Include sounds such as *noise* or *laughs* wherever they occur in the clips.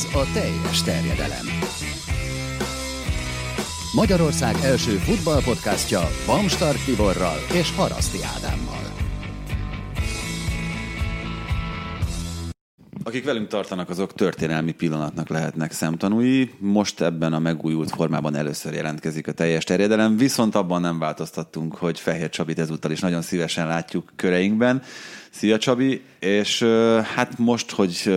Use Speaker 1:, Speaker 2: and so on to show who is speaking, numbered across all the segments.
Speaker 1: Ez a teljes terjedelem. Magyarország első futballpodcastja Bamstart Tiborral és Haraszti Ádámmal.
Speaker 2: Akik velünk tartanak, azok történelmi pillanatnak lehetnek szemtanúi. Most ebben a megújult formában először jelentkezik a teljes terjedelem, viszont abban nem változtattunk, hogy Fehér Csabit ezúttal is nagyon szívesen látjuk köreinkben. Szia Csabi, és hát most, hogy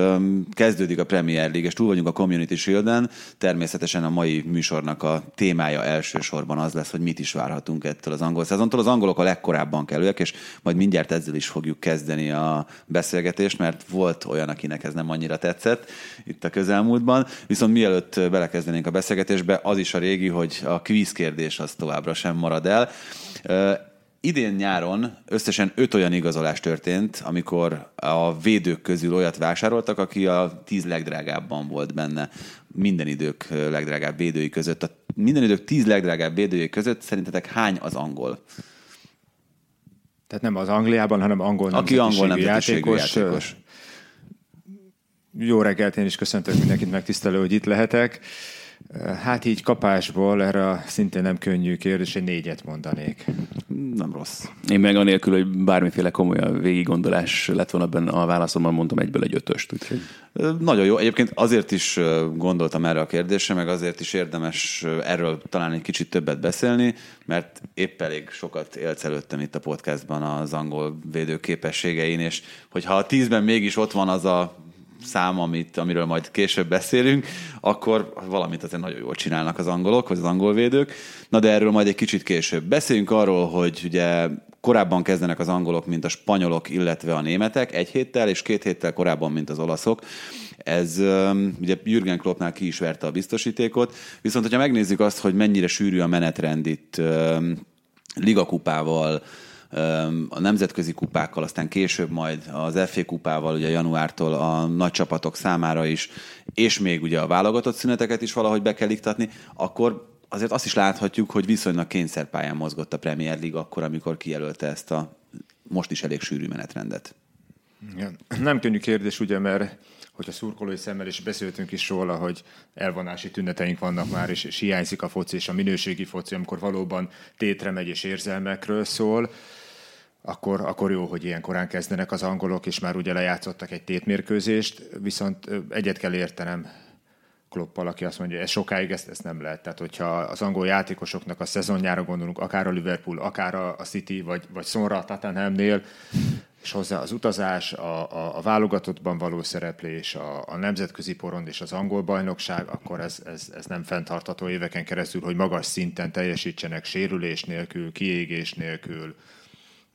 Speaker 2: kezdődik a Premier League, és túl vagyunk a Community shield természetesen a mai műsornak a témája elsősorban az lesz, hogy mit is várhatunk ettől az angol szezontól. Az angolok a legkorábban kellőek, és majd mindjárt ezzel is fogjuk kezdeni a beszélgetést, mert volt olyan, akinek ez nem annyira tetszett itt a közelmúltban. Viszont mielőtt belekezdenénk a beszélgetésbe, az is a régi, hogy a quiz kérdés az továbbra sem marad el idén nyáron összesen öt olyan igazolás történt, amikor a védők közül olyat vásároltak, aki a tíz legdrágábban volt benne minden idők legdrágább védői között. A minden idők tíz legdrágább védői között szerintetek hány az angol?
Speaker 3: Tehát nem az Angliában, hanem angol
Speaker 2: Aki angol nemzetiségű játékos. játékos.
Speaker 3: Jó reggelt, én is köszöntök mindenkit, megtisztelő, hogy itt lehetek. Hát így kapásból erre a szintén nem könnyű kérdés, egy négyet mondanék.
Speaker 2: Nem rossz.
Speaker 4: Én meg anélkül, hogy bármiféle komoly végiggondolás lett volna benne a válaszommal, mondtam egyből egy ötöst. Úgyhogy...
Speaker 2: Nagyon jó. Egyébként azért is gondoltam erre a kérdésre, meg azért is érdemes erről talán egy kicsit többet beszélni, mert épp elég sokat élsz előttem itt a podcastban az angol védő képességein, és hogyha a tízben mégis ott van az a szám, amit, amiről majd később beszélünk, akkor valamit azért nagyon jól csinálnak az angolok, vagy az angol védők. Na de erről majd egy kicsit később. Beszéljünk arról, hogy ugye korábban kezdenek az angolok, mint a spanyolok, illetve a németek, egy héttel, és két héttel korábban, mint az olaszok. Ez ugye Jürgen Kloppnál ki is verte a biztosítékot, viszont hogyha megnézzük azt, hogy mennyire sűrű a menetrend itt ligakupával, a nemzetközi kupákkal, aztán később majd az FA kupával, ugye januártól a nagy csapatok számára is, és még ugye a válogatott szüneteket is valahogy be kell iktatni, akkor azért azt is láthatjuk, hogy viszonylag kényszerpályán mozgott a Premier League akkor, amikor kijelölte ezt a most is elég sűrű menetrendet.
Speaker 3: Igen. Nem könnyű kérdés, ugye, mert hogy a szurkolói szemmel is beszéltünk is róla, hogy elvonási tüneteink vannak már, és, és hiányzik a foci, és a minőségi foci, amikor valóban tétre megy és érzelmekről szól akkor, akkor jó, hogy ilyen korán kezdenek az angolok, és már ugye lejátszottak egy tétmérkőzést, viszont egyet kell értenem Kloppal, aki azt mondja, hogy ez sokáig ezt, ezt nem lehet. Tehát, hogyha az angol játékosoknak a szezonjára gondolunk, akár a Liverpool, akár a City, vagy, vagy Sonra a Tottenhamnél, és hozzá az utazás, a, a, a válogatottban való szereplés, a, a nemzetközi porond és az angol bajnokság, akkor ez, ez, ez nem fenntartható éveken keresztül, hogy magas szinten teljesítsenek sérülés nélkül, kiégés nélkül,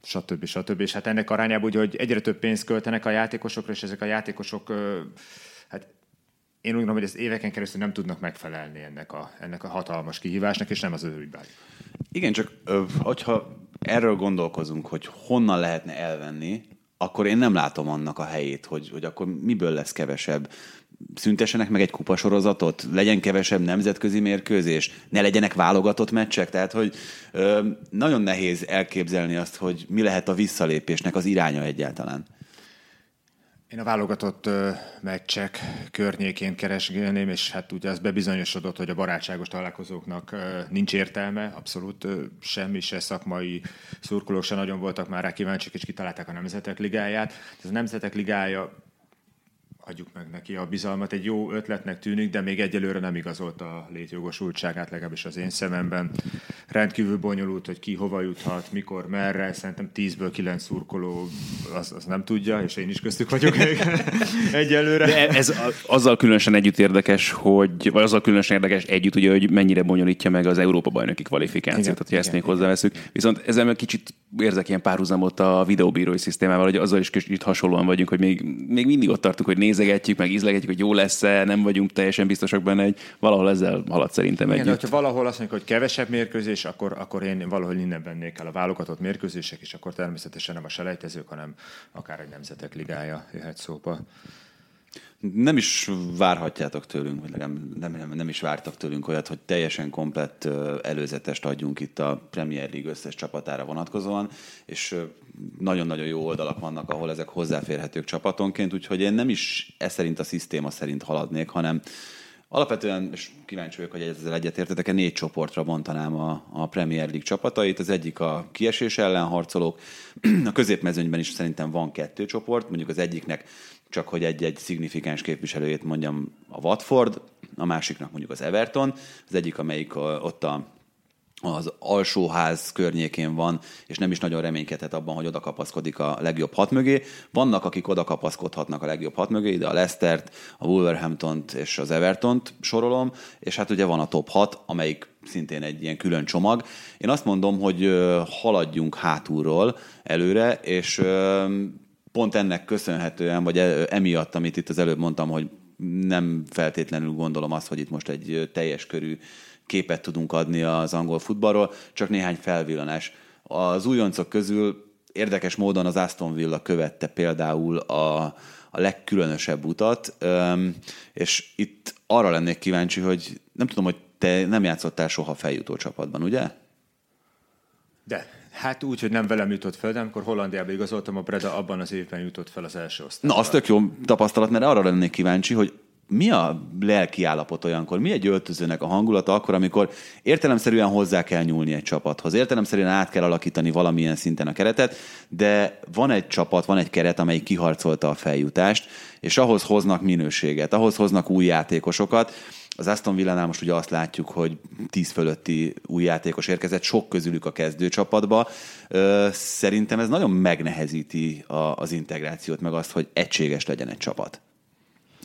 Speaker 3: stb. stb. És hát ennek arányában úgy, hogy egyre több pénzt költenek a játékosokra, és ezek a játékosok, hát én úgy gondolom, hogy ez éveken keresztül nem tudnak megfelelni ennek a, ennek a hatalmas kihívásnak, és nem az ő hibájuk.
Speaker 2: Igen, csak hogyha erről gondolkozunk, hogy honnan lehetne elvenni, akkor én nem látom annak a helyét, hogy, hogy akkor miből lesz kevesebb szüntessenek meg egy kupasorozatot, legyen kevesebb nemzetközi mérkőzés, ne legyenek válogatott meccsek, tehát hogy ö, nagyon nehéz elképzelni azt, hogy mi lehet a visszalépésnek az iránya egyáltalán.
Speaker 3: Én a válogatott ö, meccsek környékén keresgélném, és hát ugye az bebizonyosodott, hogy a barátságos találkozóknak ö, nincs értelme, abszolút ö, semmi, se szakmai szurkolók se nagyon voltak már rá kíváncsiak, és kitalálták a Nemzetek Ligáját. Ez a Nemzetek Ligája adjuk meg neki a bizalmat. Egy jó ötletnek tűnik, de még egyelőre nem igazolta a létjogosultságát, legalábbis az én szememben. Rendkívül bonyolult, hogy ki hova juthat, mikor, merre. Szerintem 10-ből 9 szurkoló az, az nem tudja, és én is köztük vagyok *laughs* egyelőre.
Speaker 4: De ez azzal különösen együtt érdekes, hogy, vagy azzal különösen érdekes együtt, ugye, hogy mennyire bonyolítja meg az Európa bajnoki kvalifikációt, igen, tehát, hogy ezt még hozzáveszünk. Viszont ezzel kicsit érzek ilyen párhuzamot a videóbírói szisztémával, hogy azzal is kicsit hasonlóan vagyunk, hogy még, még mindig ott tartunk, hogy nézegetjük, meg ízlegetjük, hogy jó lesz-e, nem vagyunk teljesen biztosak benne, hogy valahol ezzel halad szerintem
Speaker 3: Igen,
Speaker 4: együtt.
Speaker 3: de ha valahol azt mondjuk, hogy kevesebb mérkőzés, akkor, akkor én valahol innen vennék el a válogatott mérkőzések, és akkor természetesen nem a selejtezők, hanem akár egy nemzetek ligája jöhet szóba
Speaker 2: nem is várhatjátok tőlünk, vagy nem, nem, nem is vártak tőlünk olyat, hogy teljesen komplett előzetest adjunk itt a Premier League összes csapatára vonatkozóan, és nagyon-nagyon jó oldalak vannak, ahol ezek hozzáférhetők csapatonként, úgyhogy én nem is e szerint a szisztéma szerint haladnék, hanem Alapvetően, és kíváncsi vagyok, hogy ezzel egyetértetek, négy csoportra bontanám a, a Premier League csapatait. Az egyik a kiesés ellen harcolók, *clears throat* a középmezőnyben is szerintem van kettő csoport, mondjuk az egyiknek csak hogy egy-egy szignifikáns képviselőjét mondjam a Watford, a másiknak mondjuk az Everton, az egyik, amelyik ott a az alsóház környékén van, és nem is nagyon reménykedhet abban, hogy oda kapaszkodik a legjobb hat mögé. Vannak, akik oda kapaszkodhatnak a legjobb hat mögé, de a Leicester-t, a Wolverhampton-t és az Everton-t sorolom, és hát ugye van a top 6, amelyik szintén egy ilyen külön csomag. Én azt mondom, hogy haladjunk hátulról előre, és pont ennek köszönhetően, vagy e, emiatt, amit itt az előbb mondtam, hogy nem feltétlenül gondolom azt, hogy itt most egy teljes körű képet tudunk adni az angol futballról, csak néhány felvillanás. Az újoncok közül érdekes módon az Aston Villa követte például a, a legkülönösebb utat, és itt arra lennék kíváncsi, hogy nem tudom, hogy te nem játszottál soha feljutó csapatban, ugye?
Speaker 3: De. Hát úgy, hogy nem velem jutott fel, de amikor Hollandiába igazoltam, a Breda abban az évben jutott fel az első osztályba.
Speaker 2: Na, az tök jó tapasztalat, mert arra lennék kíváncsi, hogy mi a lelki állapot olyankor? Mi egy öltözőnek a hangulata akkor, amikor értelemszerűen hozzá kell nyúlni egy csapathoz, értelemszerűen át kell alakítani valamilyen szinten a keretet, de van egy csapat, van egy keret, amely kiharcolta a feljutást, és ahhoz hoznak minőséget, ahhoz hoznak új játékosokat, az Aston Villánál most ugye azt látjuk, hogy 10 fölötti új játékos érkezett, sok közülük a kezdőcsapatba. Szerintem ez nagyon megnehezíti az integrációt, meg azt, hogy egységes legyen egy csapat.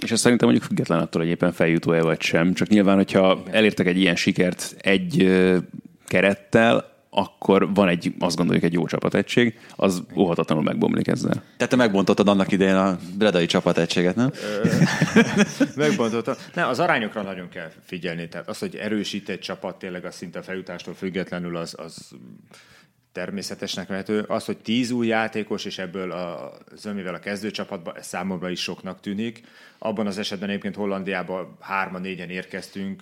Speaker 4: És ez szerintem mondjuk független attól, hogy éppen feljutó-e vagy sem. Csak nyilván, hogyha elértek egy ilyen sikert egy kerettel, akkor van egy, azt gondoljuk, egy jó csapategység, az óhatatlanul megbomlik ezzel.
Speaker 2: Tehát te megbontottad annak idején a bredai csapategységet, nem? *laughs*
Speaker 3: Megbontottam. Nem, az arányokra nagyon kell figyelni. Tehát az, hogy erősít egy csapat tényleg a szinte feljutástól függetlenül, az, az természetesnek vehető. Az, hogy tíz új játékos, és ebből a zömivel a kezdőcsapatban, ez számomra is soknak tűnik. Abban az esetben egyébként Hollandiában hárman-négyen érkeztünk,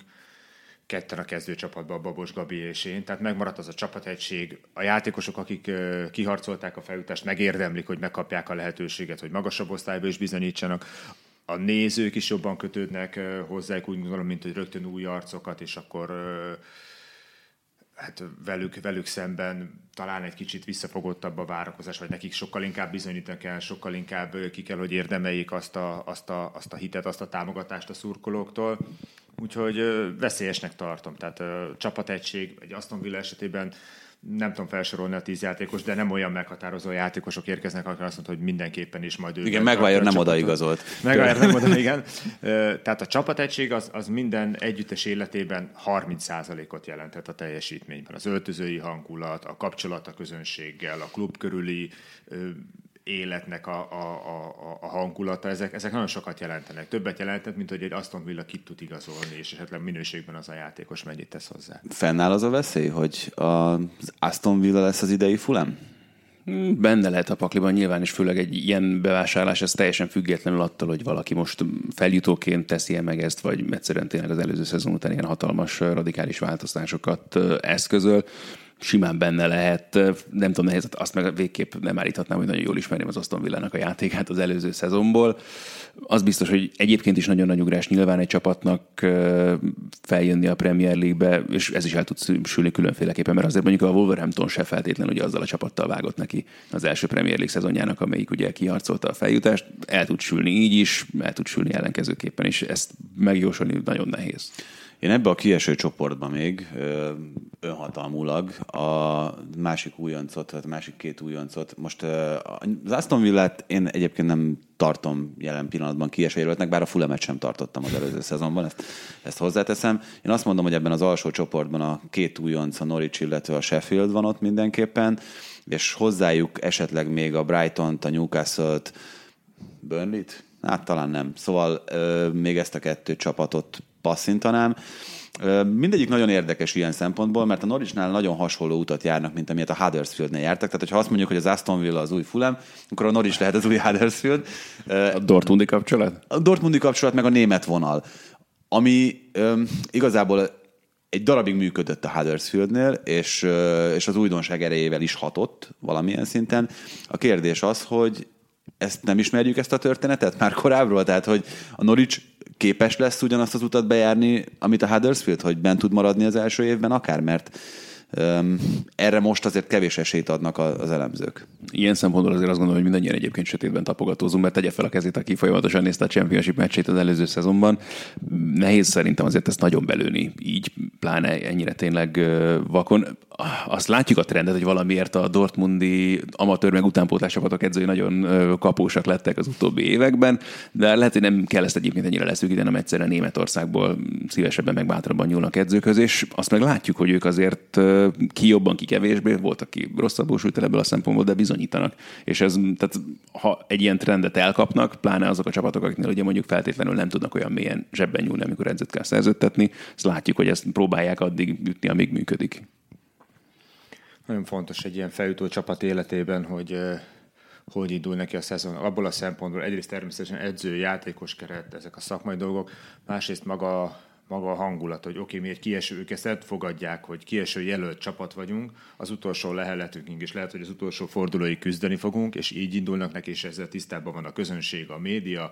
Speaker 3: ketten a kezdőcsapatban, a Babos Gabi és én, tehát megmaradt az a csapategység. A játékosok, akik kiharcolták a feljutást, megérdemlik, hogy megkapják a lehetőséget, hogy magasabb osztályba is bizonyítsanak. A nézők is jobban kötődnek hozzájuk, úgy gondolom, mint hogy rögtön új arcokat, és akkor hát velük, velük szemben talán egy kicsit visszafogottabb a várakozás, vagy nekik sokkal inkább bizonyítani kell, sokkal inkább ki kell, hogy érdemeljék azt a, azt a, azt a hitet, azt a támogatást a szurkolóktól. Úgyhogy veszélyesnek tartom. Tehát csapategység egy Aston Villa esetében nem tudom felsorolni a tíz játékos, de nem olyan meghatározó játékosok érkeznek, akik azt mondta, hogy mindenképpen is majd ő.
Speaker 2: Igen, Maguire nem odaigazolt.
Speaker 3: Maguire nem oda, igen. Tehát a csapategység az, az minden együttes életében 30%-ot jelenthet a teljesítményben. Az öltözői hangulat, a kapcsolat a közönséggel, a klub körüli életnek a, a, a, a hangulata, ezek, ezek nagyon sokat jelentenek. Többet jelentett, mint hogy egy Aston Villa kit tud igazolni, és esetleg minőségben az a játékos mennyit tesz hozzá.
Speaker 2: Fennáll az a veszély, hogy az Aston Villa lesz az idei Fulham?
Speaker 4: Benne lehet a pakliban nyilván, és főleg egy ilyen bevásárlás, ez teljesen függetlenül attól, hogy valaki most feljutóként teszi -e meg ezt, vagy egyszerűen tényleg az előző szezon után ilyen hatalmas, radikális változtásokat eszközöl simán benne lehet. Nem tudom, nehéz, azt meg végképp nem állíthatnám, hogy nagyon jól ismerjem az Aston Villának a játékát az előző szezonból. Az biztos, hogy egyébként is nagyon nagy ugrás nyilván egy csapatnak feljönni a Premier League-be, és ez is el tud sülni különféleképpen, mert azért mondjuk a Wolverhampton se feltétlenül ugye azzal a csapattal vágott neki az első Premier League szezonjának, amelyik ugye kiharcolta a feljutást. El tud sülni így is, el tud sülni ellenkezőképpen is. Ezt megjósolni nagyon nehéz.
Speaker 2: Én ebbe a kieső csoportban még önhatalmulag a másik újoncot, a másik két újoncot, most az Aston Villát én egyébként nem tartom jelen pillanatban kieső bár a Fulemet sem tartottam az előző szezonban, ezt, ezt hozzáteszem. Én azt mondom, hogy ebben az alsó csoportban a két újonc, a Norwich, illetve a Sheffield van ott mindenképpen, és hozzájuk esetleg még a Brighton-t, a Newcastle-t, Burnley-t? Hát talán nem. Szóval még ezt a kettő csapatot passzintanám. Mindegyik nagyon érdekes ilyen szempontból, mert a Norwichnál nagyon hasonló utat járnak, mint amilyet a Huddersfieldnél jártak. Tehát, ha azt mondjuk, hogy az Aston Villa az új Fulham, akkor a Norwich lehet az új Huddersfield.
Speaker 4: A Dortmundi kapcsolat?
Speaker 2: A Dortmundi kapcsolat, meg a német vonal. Ami um, igazából egy darabig működött a Huddersfieldnél, és, és az újdonság erejével is hatott valamilyen szinten. A kérdés az, hogy ezt nem ismerjük ezt a történetet már korábbról, tehát hogy a Norwich képes lesz ugyanazt az utat bejárni, amit a Huddersfield, hogy bent tud maradni az első évben akár, mert erre most azért kevés esélyt adnak az elemzők.
Speaker 4: Ilyen szempontból azért azt gondolom, hogy mindannyian egyébként sötétben tapogatózunk, mert tegye fel a kezét, aki folyamatosan nézte a Championship meccsét az előző szezonban. Nehéz szerintem azért ezt nagyon belőni, így pláne ennyire tényleg vakon. Azt látjuk a trendet, hogy valamiért a Dortmundi amatőr meg utánpótlás csapatok edzői nagyon kapósak lettek az utóbbi években, de lehet, hogy nem kell ezt egyébként ennyire leszűkíteni, hanem egyszerűen Németországból szívesebben meg bátrabban nyúlnak edzőkhöz, és azt meg látjuk, hogy ők azért ki jobban, ki kevésbé, volt, aki rosszabbul sült el ebből a szempontból, de bizonyítanak. És ez, tehát ha egy ilyen trendet elkapnak, pláne azok a csapatok, akiknél ugye mondjuk feltétlenül nem tudnak olyan mélyen zsebben nyúlni, amikor edzőt kell szerződtetni, ezt látjuk, hogy ezt próbálják addig ütni, amíg működik.
Speaker 3: Nagyon fontos egy ilyen felütő csapat életében, hogy hogy indul neki a szezon. Abból a szempontból egyrészt természetesen edző, játékos keret, ezek a szakmai dolgok, másrészt maga maga a hangulat, hogy oké, okay, mi egy kieső, ők ezt fogadják, hogy kieső jelölt csapat vagyunk, az utolsó leheletünk is lehet, hogy az utolsó fordulóig küzdeni fogunk, és így indulnak neki, és ezzel tisztában van a közönség, a média,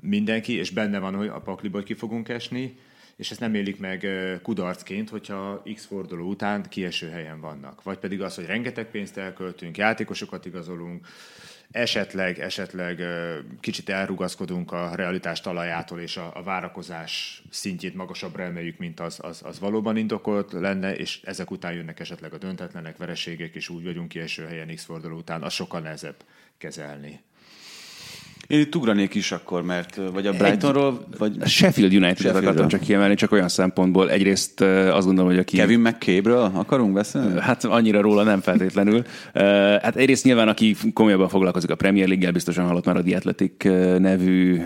Speaker 3: mindenki, és benne van, hogy a pakliba ki fogunk esni, és ezt nem élik meg kudarcként, hogyha X forduló után kieső helyen vannak. Vagy pedig az, hogy rengeteg pénzt elköltünk, játékosokat igazolunk, esetleg, esetleg kicsit elrugaszkodunk a realitás talajától, és a, a várakozás szintjét magasabbra emeljük, mint az, az, az valóban indokolt lenne, és ezek után jönnek esetleg a döntetlenek, vereségek, és úgy vagyunk kieső helyen X forduló után, az sokkal nehezebb kezelni.
Speaker 2: Én itt ugranék is akkor, mert vagy a Brightonról, vagy...
Speaker 4: Sheffield United-et akartam csak kiemelni, csak olyan szempontból. Egyrészt azt gondolom, hogy aki...
Speaker 2: Kevin McCabe-ről akarunk beszélni?
Speaker 4: Hát annyira róla nem feltétlenül. Hát egyrészt nyilván, aki komolyabban foglalkozik a Premier League-gel, biztosan hallott már a The Athletic nevű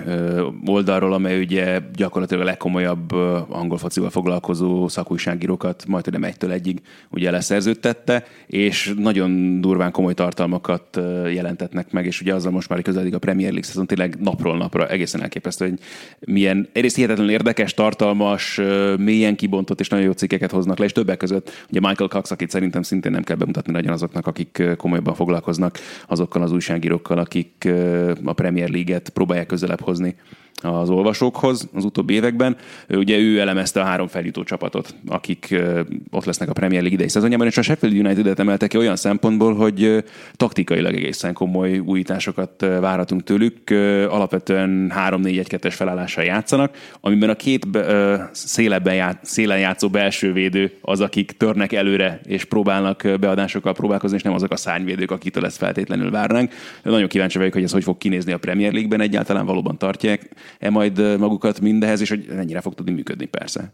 Speaker 4: oldalról, amely ugye gyakorlatilag a legkomolyabb angol focival foglalkozó szakújságírókat majd nem egytől egyig ugye leszerződtette, és nagyon durván komoly tartalmakat jelentetnek meg, és ugye azzal most már közeledik a Premier League szezon tényleg napról napra egészen elképesztő, hogy milyen egyrészt hihetetlenül érdekes, tartalmas, mélyen kibontott és nagyon jó cikkeket hoznak le, és többek között ugye Michael Cox, akit szerintem szintén nem kell bemutatni nagyon azoknak, akik komolyabban foglalkoznak azokkal az újságírókkal, akik a Premier League-et próbálják közelebb hozni az olvasókhoz az utóbbi években. Ugye ő elemezte a három feljutó csapatot, akik ott lesznek a Premier League idei szezonjában, és a Sheffield United-et emelte ki olyan szempontból, hogy taktikailag egészen komoly újításokat várhatunk tőlük. Alapvetően 3-4-1-2-es felállással játszanak, amiben a két széleben ját, szélen játszó belső védő az, akik törnek előre és próbálnak beadásokkal próbálkozni, és nem azok a szárnyvédők, akitől ezt feltétlenül várnánk. Nagyon kíváncsi vagyok, hogy ez hogy fog kinézni a Premier League-ben, egyáltalán valóban tartják e majd magukat mindehez, és hogy mennyire fog tudni működni persze.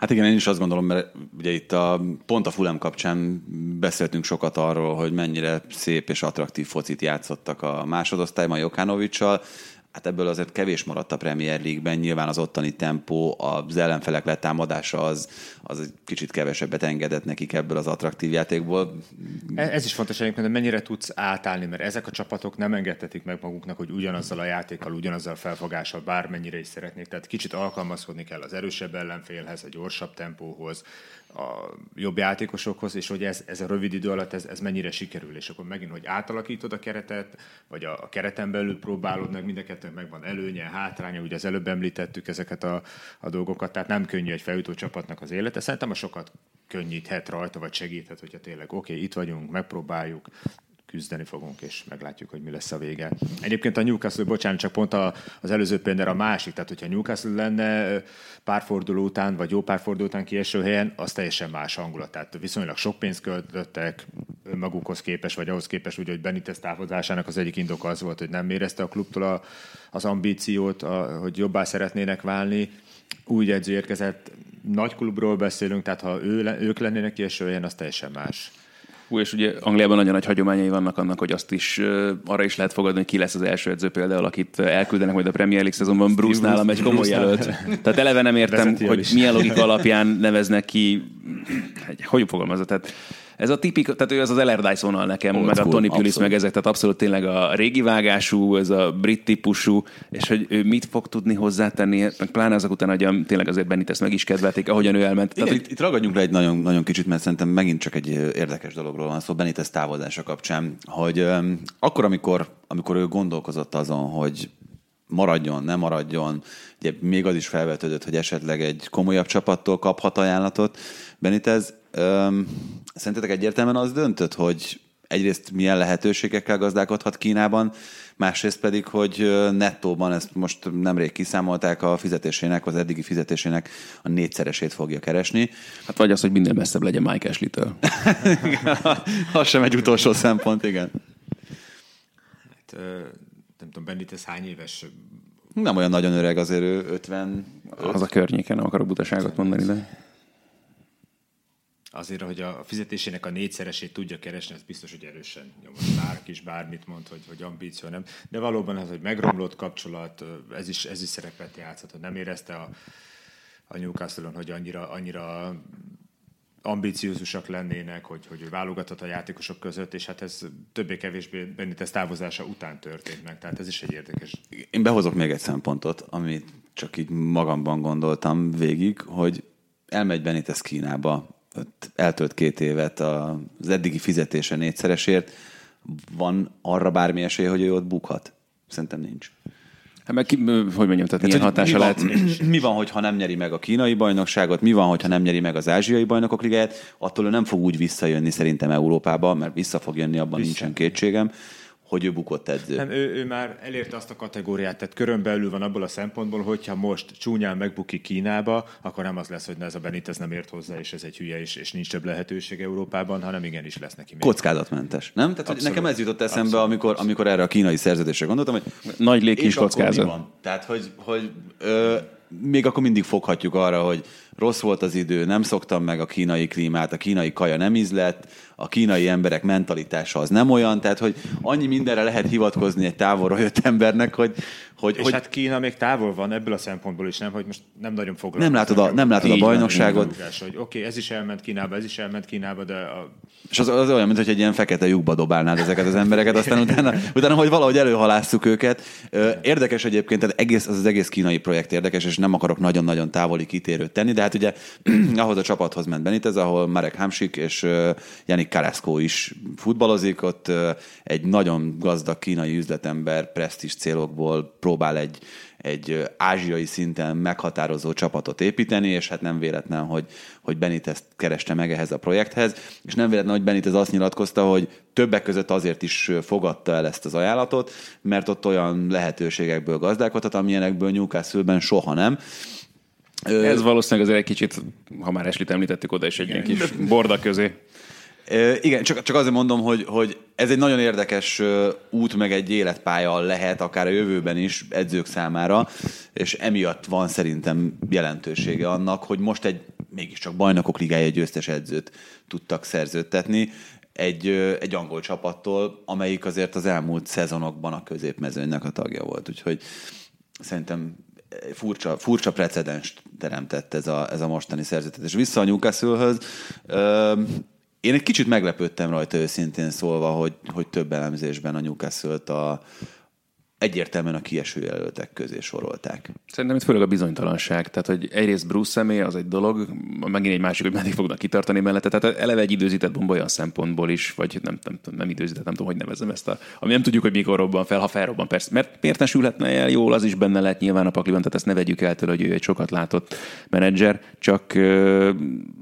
Speaker 2: Hát igen, én is azt gondolom, mert ugye itt a, pont a Fulham kapcsán beszéltünk sokat arról, hogy mennyire szép és attraktív focit játszottak a másodosztályban Jokánovicsal. Hát ebből azért kevés maradt a Premier League-ben, nyilván az ottani tempó, az ellenfelek letámadása az, az egy kicsit kevesebbet engedett nekik ebből az attraktív játékból.
Speaker 3: E- ez is fontos egyébként, hogy mennyire tudsz átállni, mert ezek a csapatok nem engedhetik meg maguknak, hogy ugyanazzal a játékkal, ugyanazzal a felfogással bármennyire is szeretnék. Tehát kicsit alkalmazkodni kell az erősebb ellenfélhez, a gyorsabb tempóhoz, a jobb játékosokhoz, és hogy ez, ez a rövid idő alatt ez, ez mennyire sikerül, és akkor megint, hogy átalakítod a keretet, vagy a, a kereten belül próbálod meg, mind a kettőnek megvan előnye, hátránya, ugye az előbb említettük ezeket a, a dolgokat, tehát nem könnyű egy feljutó csapatnak az élete, szerintem a sokat könnyíthet rajta, vagy segíthet, hogyha tényleg oké, okay, itt vagyunk, megpróbáljuk, küzdeni fogunk, és meglátjuk, hogy mi lesz a vége. Egyébként a Newcastle, bocsánat, csak pont az előző például a másik, tehát hogyha Newcastle lenne pár forduló után, vagy jó pár forduló után kieső helyen, az teljesen más hangulat. Tehát viszonylag sok pénzt költöttek magukhoz képes, vagy ahhoz képes, úgy, hogy Benitez távozásának az egyik indoka az volt, hogy nem érezte a klubtól a, az ambíciót, a, hogy jobbá szeretnének válni. Új edző érkezett, nagy klubról beszélünk, tehát ha ő, ők lennének kieső helyen, az teljesen más.
Speaker 4: Hú, és ugye Angliában nagyon nagy hagyományai vannak annak, hogy azt is arra is lehet fogadni, hogy ki lesz az első edző például, akit elküldenek majd a Premier League szezonban. Bruce nálam egy komoly jelölt. Tehát eleve nem értem, hogy milyen logika alapján neveznek ki, hogy fogalmazza, tehát ez a tipik, tehát ő az az Allardyce nekem, Old meg school, a Tony Pulis, meg ezek, tehát abszolút tényleg a régi vágású, ez a brit típusú, és hogy ő mit fog tudni hozzátenni, meg pláne azok után, hogy tényleg azért Benitez meg is kedvelték, ahogyan ő elment.
Speaker 2: Igen, tehát, hogy... itt ragadjunk le egy nagyon, nagyon kicsit, mert szerintem megint csak egy érdekes dologról van szó Benitez távozása kapcsán, hogy um, akkor, amikor, amikor ő gondolkozott azon, hogy maradjon, nem maradjon, ugye még az is felvetődött, hogy esetleg egy komolyabb csapattól kaphat ajánlatot. Benitez, Öm, szerintetek egyértelműen az döntött, hogy egyrészt milyen lehetőségekkel gazdálkodhat Kínában, másrészt pedig, hogy nettóban ezt most nemrég kiszámolták, a fizetésének, az eddigi fizetésének a négyszeresét fogja keresni.
Speaker 4: Hát vagy az, hogy minden messzebb legyen Mike Ashley-től. *laughs*
Speaker 2: az sem egy utolsó szempont, igen.
Speaker 3: Hát, nem tudom, Benitez hány éves?
Speaker 2: Nem olyan nagyon öreg, azért ő 50.
Speaker 4: Az a környéken, nem akarok butaságot mondani, de
Speaker 3: azért, hogy a fizetésének a négyszeresét tudja keresni, az biztos, hogy erősen nyomott. Bárki is bármit mond, hogy, hogy ambíció nem. De valóban az, hogy megromlott kapcsolat, ez is, ez is szerepet játszott, hogy nem érezte a, a newcastle hogy annyira, annyira ambíciózusak lennének, hogy, hogy válogatott a játékosok között, és hát ez többé-kevésbé Benitez távozása után történt meg, tehát ez is egy érdekes.
Speaker 2: Én behozok még egy szempontot, amit csak így magamban gondoltam végig, hogy elmegy Benitez Kínába, eltölt két évet az eddigi fizetése négyszeresért, van arra bármi esély, hogy ő ott bukhat? Szerintem nincs.
Speaker 4: Hát meg, hogy mondjam, tehát milyen hatása
Speaker 2: mi
Speaker 4: lehet?
Speaker 2: Van, mi van, hogyha nem nyeri meg a kínai bajnokságot, mi van, hogyha nem nyeri meg az ázsiai bajnokok ligáját, attól ő nem fog úgy visszajönni szerintem Európába, mert vissza fog jönni, abban vissza. nincsen kétségem hogy ő bukott edző.
Speaker 3: Nem, ő, ő már elérte azt a kategóriát, tehát körön belül van abból a szempontból, hogyha most csúnyán megbuki Kínába, akkor nem az lesz, hogy ez a Benitez nem ért hozzá, és ez egy hülye, és, és nincs több lehetőség Európában, hanem igenis lesz neki még.
Speaker 2: Kockázatmentes, nem? Tehát hogy nekem ez jutott eszembe, Abszolút. amikor, amikor erre a kínai szerződésre gondoltam, hogy
Speaker 4: nagy légkis kockázat.
Speaker 2: Tehát, hogy, hogy ö, még akkor mindig foghatjuk arra, hogy rossz volt az idő, nem szoktam meg a kínai klímát, a kínai kaja nem ízlett, a kínai emberek mentalitása az nem olyan, tehát hogy annyi mindenre lehet hivatkozni egy távolról jött embernek, hogy... hogy
Speaker 3: és
Speaker 2: hogy...
Speaker 3: hát Kína még távol van ebből a szempontból is, nem, hogy most nem nagyon foglalkozik.
Speaker 2: Nem látod a, nem látod a bajnokságot.
Speaker 3: Hogy oké, okay, ez is elment Kínába, ez is elment Kínába, de a...
Speaker 2: És az, az olyan, mint hogy egy ilyen fekete lyukba dobálnád ezeket az embereket, aztán utána, utána hogy valahogy előhalásszuk őket. Érdekes egyébként, tehát egész, az, az egész kínai projekt érdekes, és nem akarok nagyon-nagyon távoli kitérőt tenni, de hát ugye *clears throat* ahhoz a csapathoz ment Benitez, ahol Marek Hamsik és Janik Carrasco is futballozik, ott egy nagyon gazdag kínai üzletember presztis célokból próbál egy, egy ázsiai szinten meghatározó csapatot építeni, és hát nem véletlen, hogy, hogy Benitez kereste meg ehhez a projekthez, és nem véletlen, hogy Benitez azt nyilatkozta, hogy többek között azért is fogadta el ezt az ajánlatot, mert ott olyan lehetőségekből gazdálkodhat, amilyenekből Newcastle-ben soha nem,
Speaker 4: ez valószínűleg azért egy kicsit, ha már Eslit említettük oda is egy ilyen kis borda közé.
Speaker 2: Igen, csak, csak azért mondom, hogy, hogy ez egy nagyon érdekes út, meg egy életpálya lehet, akár a jövőben is edzők számára, és emiatt van szerintem jelentősége annak, hogy most egy mégiscsak bajnokok ligája győztes edzőt tudtak szerződtetni. egy, egy angol csapattól, amelyik azért az elmúlt szezonokban a középmezőnynek a tagja volt. Úgyhogy szerintem furcsa, furcsa precedens teremtett ez a, ez a mostani És Vissza a Newcastle-höz. Én egy kicsit meglepődtem rajta őszintén szólva, hogy, hogy több elemzésben a Newcastle-t a, egyértelműen a kieső jelöltek közé sorolták.
Speaker 4: Szerintem itt főleg a bizonytalanság. Tehát, hogy egyrészt Bruce személy az egy dolog, megint egy másik, hogy meddig fognak kitartani mellette. Tehát eleve egy időzített bomba olyan szempontból is, vagy nem, nem, nem, időzített, nem tudom, hogy nevezem ezt a, ami nem tudjuk, hogy mikor robban fel, ha felrobban persze. Mert miért ne sülhetne el jól, az is benne lehet nyilván a pakliban, tehát ezt ne vegyük el tőle, hogy ő egy sokat látott menedzser, csak uh,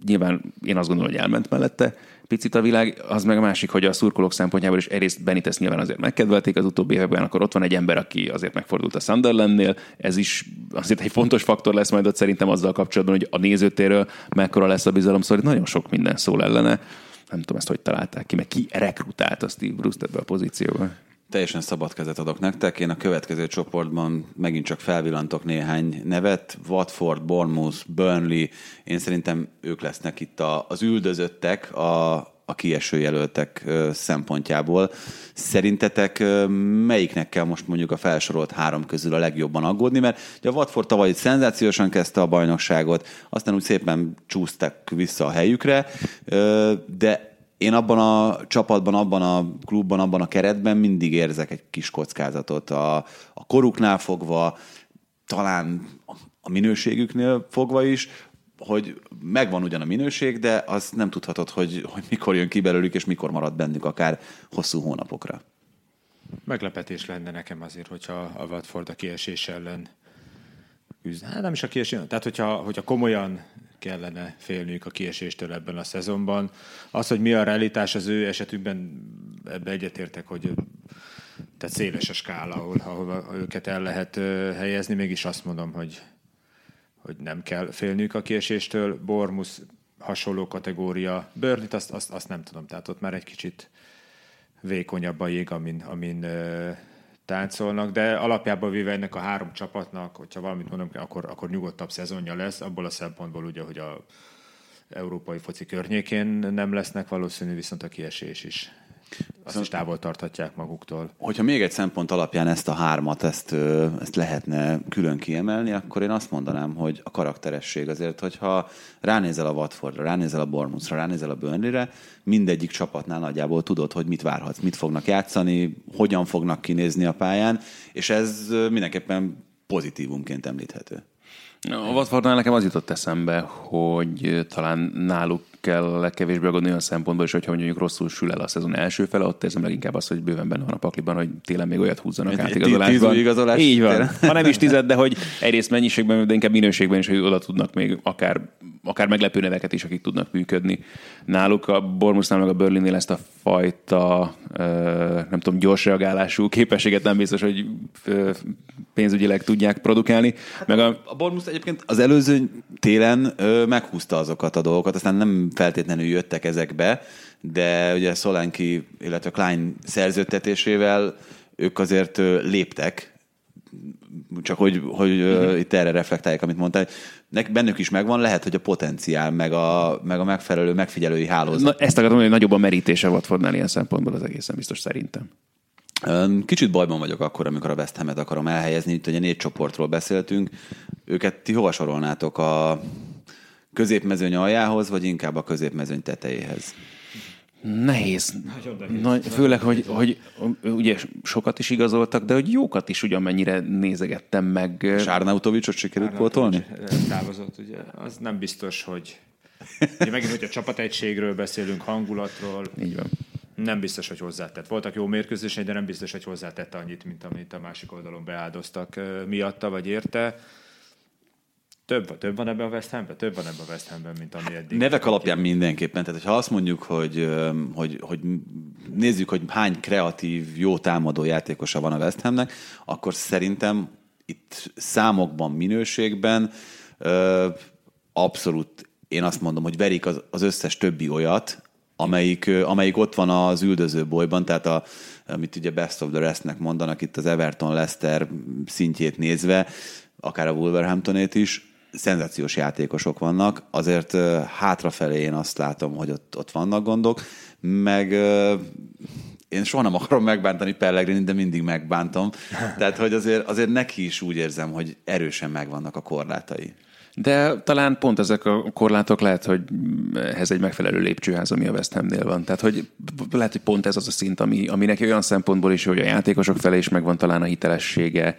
Speaker 4: nyilván én azt gondolom, hogy elment mellette picit a világ, az meg a másik, hogy a szurkolók szempontjából is egyrészt Benitez nyilván azért megkedvelték az utóbbi években, akkor ott van egy ember, aki azért megfordult a Sunderlandnél, ez is azért egy fontos faktor lesz majd ott szerintem azzal kapcsolatban, hogy a nézőtéről mekkora lesz a bizalom, szóval nagyon sok minden szól ellene. Nem tudom ezt, hogy találták ki, meg ki rekrutált a Steve Bruce ebbe a pozícióba.
Speaker 2: Teljesen szabad kezet adok nektek. Én a következő csoportban megint csak felvillantok néhány nevet. Watford, Bournemouth, Burnley. Én szerintem ők lesznek itt a, az üldözöttek a, a kieső jelöltek szempontjából. Szerintetek melyiknek kell most mondjuk a felsorolt három közül a legjobban aggódni? Mert ugye a Watford tavaly szenzációsan kezdte a bajnokságot, aztán úgy szépen csúsztak vissza a helyükre, de én abban a csapatban, abban a klubban, abban a keretben mindig érzek egy kis kockázatot. A, a koruknál fogva, talán a minőségüknél fogva is, hogy megvan ugyan a minőség, de az nem tudhatod, hogy, hogy mikor jön ki belőlük, és mikor marad bennük akár hosszú hónapokra.
Speaker 3: Meglepetés lenne nekem azért, hogyha a Watford a kiesés ellen küzd. Hát nem is a kiesés, tehát hogyha, hogyha komolyan kellene félniük a kieséstől ebben a szezonban. Az, hogy mi a realitás az ő esetükben, ebbe egyetértek, hogy tehát széles a skála, ahol, ahol őket el lehet helyezni, mégis azt mondom, hogy, hogy nem kell félniük a kieséstől. Bormus hasonló kategória. Burnley azt, azt, azt nem tudom, tehát ott már egy kicsit vékonyabb a jég, amin, amin táncolnak, de alapjában véve ennek a három csapatnak, hogyha valamit mondom, akkor, akkor nyugodtabb szezonja lesz, abból a szempontból ugye, hogy a európai foci környékén nem lesznek valószínű, viszont a kiesés is. Azt is távol tarthatják maguktól.
Speaker 2: Hogyha még egy szempont alapján ezt a hármat, ezt, ezt lehetne külön kiemelni, akkor én azt mondanám, hogy a karakteresség azért, hogyha ránézel a Watfordra, ránézel a Bournemouthra, ránézel a Burnley-re, mindegyik csapatnál nagyjából tudod, hogy mit várhatsz, mit fognak játszani, hogyan fognak kinézni a pályán, és ez mindenképpen pozitívumként említhető.
Speaker 4: A Watfordnál nekem az jutott eszembe, hogy talán náluk kell legkevésbé aggódni olyan szempontból is, hogyha mondjuk rosszul sül el a szezon első fele, ott érzem leginkább az, hogy bőven benne van a pakliban, hogy télen még olyat húzzanak át igazolásban.
Speaker 2: igazolás
Speaker 4: Így van. Ha nem is tized, de hogy egyrészt mennyiségben, de inkább minőségben is, hogy oda tudnak még akár, akár meglepő neveket is, akik tudnak működni. Náluk a Bormusnál meg a Berlinnél ezt a fajta, nem tudom, gyors reagálású képességet nem biztos, hogy pénzügyileg tudják produkálni.
Speaker 2: Hát meg a, a Bormus egyébként az előző télen meghúzta azokat a dolgokat, aztán nem feltétlenül jöttek ezekbe, de ugye Szolenki, illetve Klein szerződtetésével ők azért léptek, csak hogy, hogy mm-hmm. itt erre reflektálják, amit mondtál, nek, bennük is megvan, lehet, hogy a potenciál, meg a, meg a megfelelő megfigyelői hálózat.
Speaker 4: Na, ezt mondani, hogy nagyobb a merítése volt Fordnál ilyen szempontból az egészen biztos szerintem.
Speaker 2: Kicsit bajban vagyok akkor, amikor a West Ham-et akarom elhelyezni. Itt ugye négy csoportról beszéltünk. Őket ti hova sorolnátok? A középmezőny aljához, vagy inkább a középmezőny tetejéhez?
Speaker 4: Nehéz. Nagy, főleg, hogy, hogy ugye sokat is igazoltak, de hogy jókat is ugyanmennyire nézegettem meg.
Speaker 2: Sárnautovicsot sikerült pótolni?
Speaker 3: Távozott, ugye. Az nem biztos, hogy... Ugye megint, hogy a csapategységről beszélünk, hangulatról.
Speaker 4: Így van.
Speaker 3: Nem biztos, hogy hozzátett. Voltak jó mérkőzései, de nem biztos, hogy hozzátette annyit, mint amit a másik oldalon beáldoztak miatta vagy érte. Több, több van ebben a West Hamben? Több van ebben a West Hamben, mint ami eddig.
Speaker 2: Nevek alapján mindenképpen. Tehát, ha azt mondjuk, hogy, hogy, hogy nézzük, hogy hány kreatív, jó támadó játékosa van a West Hamnek, akkor szerintem itt számokban, minőségben abszolút én azt mondom, hogy verik az, az összes többi olyat, amelyik, amelyik ott van az üldöző bolyban, tehát a, amit ugye best of the restnek mondanak itt az Everton Leicester szintjét nézve, akár a Wolverhamptonét is, szenzációs játékosok vannak, azért hátrafelé én azt látom, hogy ott, ott vannak gondok, meg én soha nem akarom megbántani Pellegrini, de mindig megbántom. Tehát, hogy azért, azért neki is úgy érzem, hogy erősen megvannak a korlátai.
Speaker 4: De talán pont ezek a korlátok lehet, hogy ehhez egy megfelelő lépcsőház, ami a West Hamnél van. Tehát, hogy lehet, hogy pont ez az a szint, ami, ami neki olyan szempontból is, hogy a játékosok felé is megvan talán a hitelessége.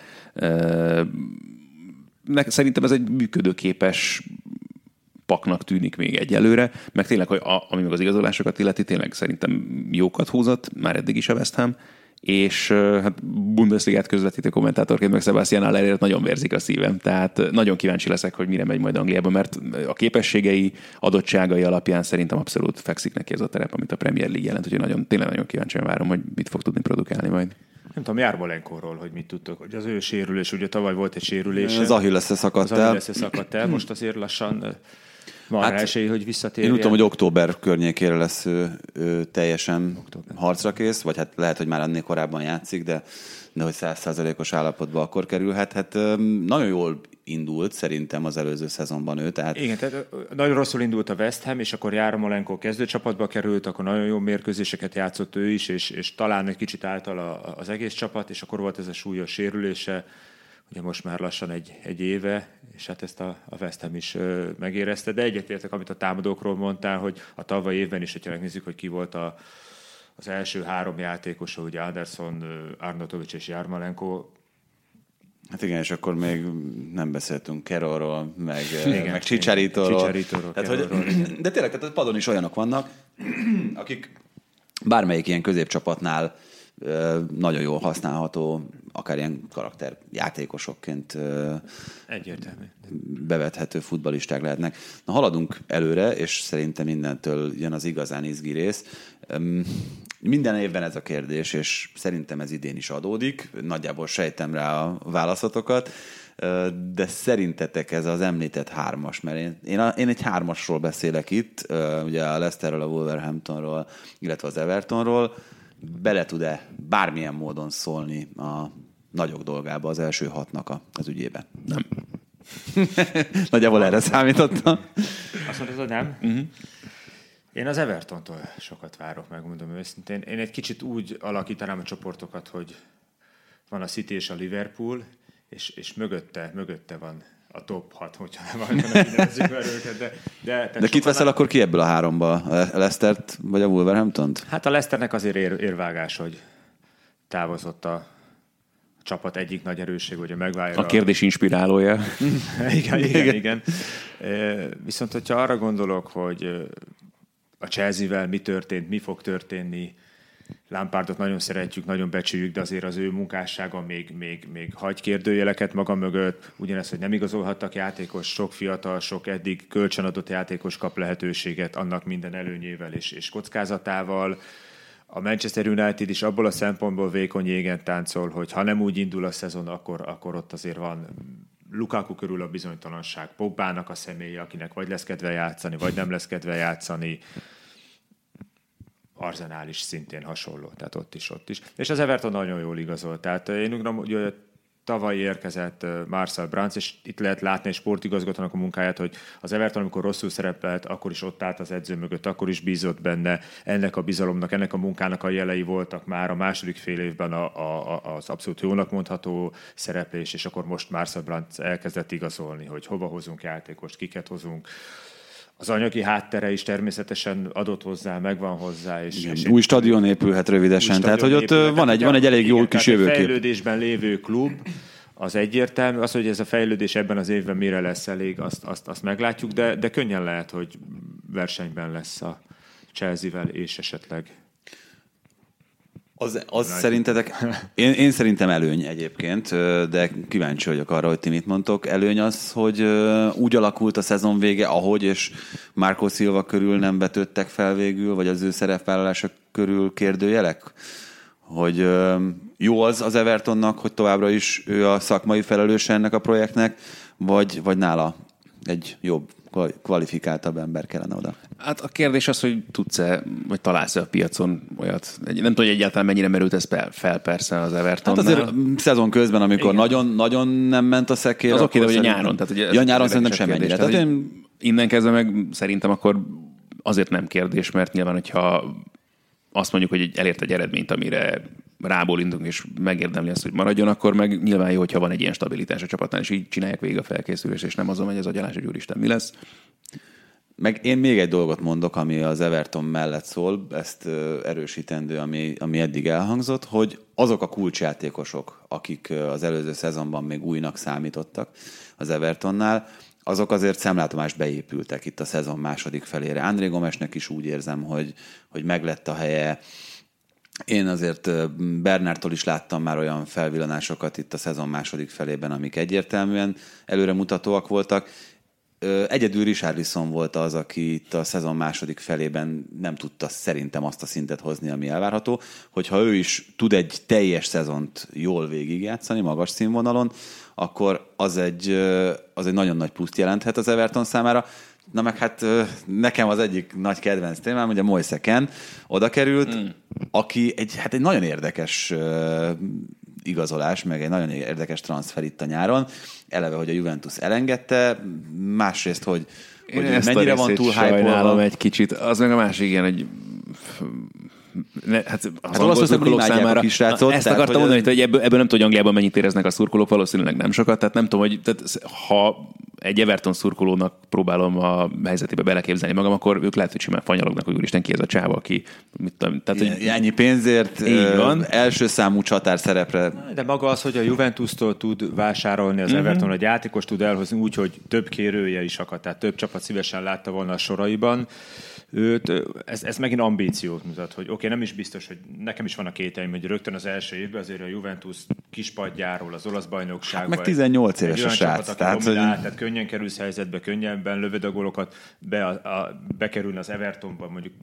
Speaker 4: Szerintem ez egy működőképes paknak tűnik még egyelőre, meg tényleg, hogy a, ami meg az igazolásokat illeti, tényleg szerintem jókat húzott, már eddig is a West Ham, és hát Bundesligát közvetítő kommentátorként meg Sebastian Allerért nagyon vérzik a szívem, tehát nagyon kíváncsi leszek, hogy mire megy majd Angliába, mert a képességei, adottságai alapján szerintem abszolút fekszik neki ez a terep, amit a Premier League jelent, úgyhogy nagyon, tényleg nagyon kíváncsian várom, hogy mit fog tudni produkálni majd.
Speaker 3: Nem tudom, Jármolenkorról, hogy mit tudtok, hogy az ő sérülés, ugye tavaly volt egy sérülés.
Speaker 2: Az Achilles szakadt
Speaker 3: el. Az szakadt el, most azért lassan van hát, rá esély, hogy visszatérjen.
Speaker 2: Én úgy tudom, hogy október környékére lesz ő, ő teljesen október. harcra kész, vagy hát lehet, hogy már ennél korábban játszik, de, de hogy százszázalékos állapotba akkor kerülhet. Hát nagyon jól indult szerintem az előző szezonban ő. Tehát...
Speaker 3: Igen, tehát nagyon rosszul indult a West Ham, és akkor Járomolenko kezdőcsapatba került, akkor nagyon jó mérkőzéseket játszott ő is, és, és talán egy kicsit által az egész csapat, és akkor volt ez a súlyos sérülése, ugye most már lassan egy, egy éve, és hát ezt a, a West Ham is ö, megérezte, de egyetértek, amit a támadókról mondtál, hogy a tavaly évben is, hogyha megnézzük, hogy ki volt a, az első három játékos, ugye Anderson, Arnautovics és Jarmalenko,
Speaker 2: Hát igen, és akkor még nem beszéltünk Kerolról, meg, igen, meg Csicsárítóról. Tehát, hogy, de tényleg, tehát a padon is olyanok vannak, akik bármelyik ilyen középcsapatnál nagyon jól használható, akár ilyen karakter játékosokként
Speaker 3: Egyértelmű.
Speaker 2: bevethető futbalisták lehetnek. Na, haladunk előre, és szerintem mindentől jön az igazán izgi rész. Minden évben ez a kérdés, és szerintem ez idén is adódik. Nagyjából sejtem rá a válaszatokat de szerintetek ez az említett hármas, mert én, én, a, én egy hármasról beszélek itt, ugye a Leicesterről, a Wolverhamptonról, illetve az Evertonról bele tud-e bármilyen módon szólni a nagyok dolgába az első hatnak a, az ügyében?
Speaker 4: Nem. *laughs*
Speaker 2: Nagyjából erre számítottam.
Speaker 3: Azt mondod, hogy nem? Uh-huh. Én az Evertontól sokat várok, megmondom őszintén. Én egy kicsit úgy alakítanám a csoportokat, hogy van a City és a Liverpool, és, és mögötte, mögötte van a top 6, hogyha nem nevezzük őket. De,
Speaker 2: de, de kit veszel akkor ki ebből a háromba? A Leicestert vagy a Wolverhampton-t?
Speaker 3: Hát a Leicesternek azért ér, érvágás, hogy távozott a csapat egyik nagy erősség, hogy a megválja.
Speaker 4: A kérdés inspirálója. *laughs*
Speaker 3: igen, igen, igen. Viszont, hogyha arra gondolok, hogy a Chelsea-vel mi történt, mi fog történni, Lampardot nagyon szeretjük, nagyon becsüljük, de azért az ő munkássága még, még, még hagy kérdőjeleket maga mögött. Ugyanez, hogy nem igazolhattak játékos, sok fiatal, sok eddig kölcsönadott játékos kap lehetőséget annak minden előnyével és, és kockázatával. A Manchester United is abból a szempontból vékony jégen táncol, hogy ha nem úgy indul a szezon, akkor, akkor ott azért van Lukaku körül a bizonytalanság, Pogbának a személye, akinek vagy lesz kedve játszani, vagy nem lesz kedve játszani. Arzenál is szintén hasonló, tehát ott is, ott is. És az Everton nagyon jól igazolt. Tehát én úgy hogy tavaly érkezett Marcel Brands, és itt lehet látni egy sportigazgatónak a munkáját, hogy az Everton, amikor rosszul szerepelt, akkor is ott állt az edző mögött, akkor is bízott benne. Ennek a bizalomnak, ennek a munkának a jelei voltak már a második fél évben a, a, az abszolút jónak mondható szereplés, és akkor most Marcel Brands elkezdett igazolni, hogy hova hozunk játékost, kiket hozunk az anyagi háttere is természetesen adott hozzá, megvan hozzá. És,
Speaker 2: Igen, és új stadion épülhet rövidesen, új tehát hogy ott épülhet, van egy, van egy elég jó kis jövőkép.
Speaker 3: fejlődésben lévő klub, az egyértelmű. Az, hogy ez a fejlődés ebben az évben mire lesz elég, azt, azt, azt meglátjuk, de, de könnyen lehet, hogy versenyben lesz a Chelsea-vel, és esetleg
Speaker 2: az, az szerintetek, *laughs* én, én szerintem előny egyébként, de kíváncsi vagyok arra, hogy ti mit mondtok. Előny az, hogy úgy alakult a szezon vége, ahogy, és Márkó Szilva körül nem vetődtek fel végül, vagy az ő szerepvállalása körül kérdőjelek? Hogy jó az az Evertonnak, hogy továbbra is ő a szakmai felelőse ennek a projektnek, vagy, vagy nála egy jobb, kvalifikáltabb ember kellene oda.
Speaker 4: Hát a kérdés az, hogy tudsz-e, vagy találsz-e a piacon olyat. Nem tudom, hogy egyáltalán mennyire merült ez fel persze az everton
Speaker 2: Hát azért szezon közben, amikor nagyon, nagyon nem ment a szekér.
Speaker 4: Az oké, de hogy a nyáron. Tehát, ugye
Speaker 2: ja, nyáron szerintem semmennyire.
Speaker 4: Tehát, tehát én... Innen kezdve meg szerintem akkor azért nem kérdés, mert nyilván, hogyha azt mondjuk, hogy elért egy eredményt, amire rábólindunk és megérdemli azt, hogy maradjon, akkor meg nyilván jó, hogyha van egy ilyen stabilitás a csapatnál, és így csinálják végig a felkészülést, és nem azon megy az agyalás, hogy úristen, mi lesz.
Speaker 2: Meg én még egy dolgot mondok, ami az Everton mellett szól, ezt erősítendő, ami, ami eddig elhangzott, hogy azok a kulcsjátékosok, akik az előző szezonban még újnak számítottak az Evertonnál, azok azért szemlátomást beépültek itt a szezon második felére. André Gomesnek is úgy érzem, hogy, hogy meglett a helye. Én azért Bernártól is láttam már olyan felvillanásokat itt a szezon második felében, amik egyértelműen előremutatóak voltak. Egyedül Richarlison volt az, aki itt a szezon második felében nem tudta szerintem azt a szintet hozni, ami elvárható, hogyha ő is tud egy teljes szezont jól végigjátszani, magas színvonalon, akkor az egy, az egy nagyon nagy pluszt jelenthet az Everton számára. Na meg hát nekem az egyik nagy kedvenc témám, ugye Moise Ken oda került, mm. aki egy, hát egy nagyon érdekes igazolás, meg egy nagyon érdekes transfer itt a nyáron. Eleve, hogy a Juventus elengedte, másrészt, hogy, hogy mennyire van túl hype
Speaker 4: egy kicsit. Az meg a másik ilyen, hogy ne, hát, hát Olaszországban számára,
Speaker 2: a srácot,
Speaker 4: ezt tehát, akartam mondani, hogy ebből, ebből nem tudom, hogy Angliában mennyit éreznek a szurkolók, valószínűleg nem sokat, tehát nem tudom, hogy tehát, ha egy Everton szurkolónak próbálom a helyzetébe beleképzelni magam, akkor ők lehet, hogy simán fanyalognak, hogy úristen ki ez a csáva, aki mit tudom,
Speaker 2: tehát, hogy ennyi pénzért így van. első számú csatár szerepre.
Speaker 3: De maga az, hogy a Juventus-tól tud vásárolni az uh-huh. Everton, egy játékos tud elhozni úgy, hogy több kérője is akad, tehát több csapat szívesen látta volna a soraiban őt, ez, ez megint ambíciót mutat, hogy oké, okay, nem is biztos, hogy nekem is van a kételjem, hogy rögtön az első évben azért a Juventus kispadjáról az olasz bajnokságban.
Speaker 2: Hát meg 18 éves a srác.
Speaker 3: Csapat, tehát, hogy... tehát könnyen kerülsz helyzetbe, könnyebben lövöd a gólokat, be, a, a, bekerülne az Evertonba, mondjuk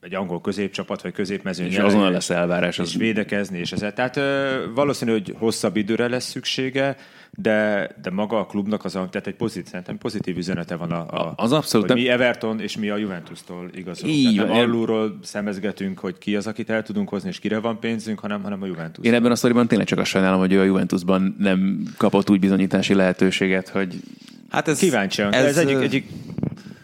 Speaker 3: egy angol középcsapat, vagy középmezőny.
Speaker 4: És azonnal lesz elvárás.
Speaker 3: És az... védekezni, és ezzel. Tehát ö, valószínű, hogy hosszabb időre lesz szüksége, de, de maga a klubnak az, tehát egy pozitív, szerintem pozitív üzenete van a, a
Speaker 4: az abszolút.
Speaker 3: Hogy mi Everton és mi a Juventus-tól igazolunk. Így, nem alulról szemezgetünk, hogy ki az, akit el tudunk hozni, és kire van pénzünk, hanem, hanem a Juventus.
Speaker 4: Én ebben a sztoriban tényleg csak azt sajnálom, hogy ő a Juventusban nem kapott úgy bizonyítási lehetőséget, hogy
Speaker 3: Hát ez, kíváncsian. Ez, ez egyik, egyik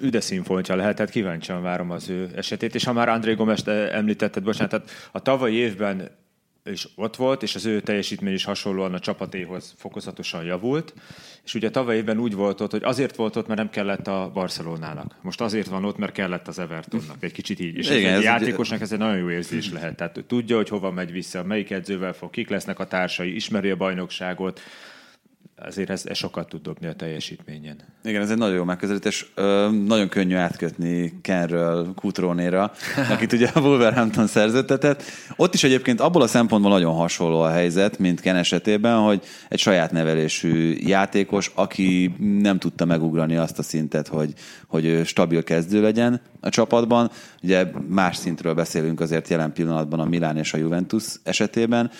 Speaker 3: üde színfoltja lehet, tehát kíváncsian várom az ő esetét. És ha már André gomes említetted, bocsánat, tehát a tavalyi évben is ott volt, és az ő teljesítmény is hasonlóan a csapatéhoz fokozatosan javult. És ugye tavaly évben úgy volt ott, hogy azért volt ott, mert nem kellett a Barcelonának. Most azért van ott, mert kellett az Evertonnak. Egy kicsit így. És Igen, ez egy játékosnak ez egy nagyon jó érzés lehet. Tehát tudja, hogy hova megy vissza, melyik edzővel fog, kik lesznek a társai, ismeri a bajnokságot, azért ez, ez sokat tud dobni a teljesítményen.
Speaker 2: Igen, ez egy nagyon jó megközelítés. nagyon könnyű átkötni Kenről Kutrónéra, akit ugye a Wolverhampton szerződtetett. Ott is egyébként abból a szempontból nagyon hasonló a helyzet, mint Ken esetében, hogy egy saját nevelésű játékos, aki nem tudta megugrani azt a szintet, hogy, hogy stabil kezdő legyen a csapatban. Ugye más szintről beszélünk azért jelen pillanatban a Milán és a Juventus esetében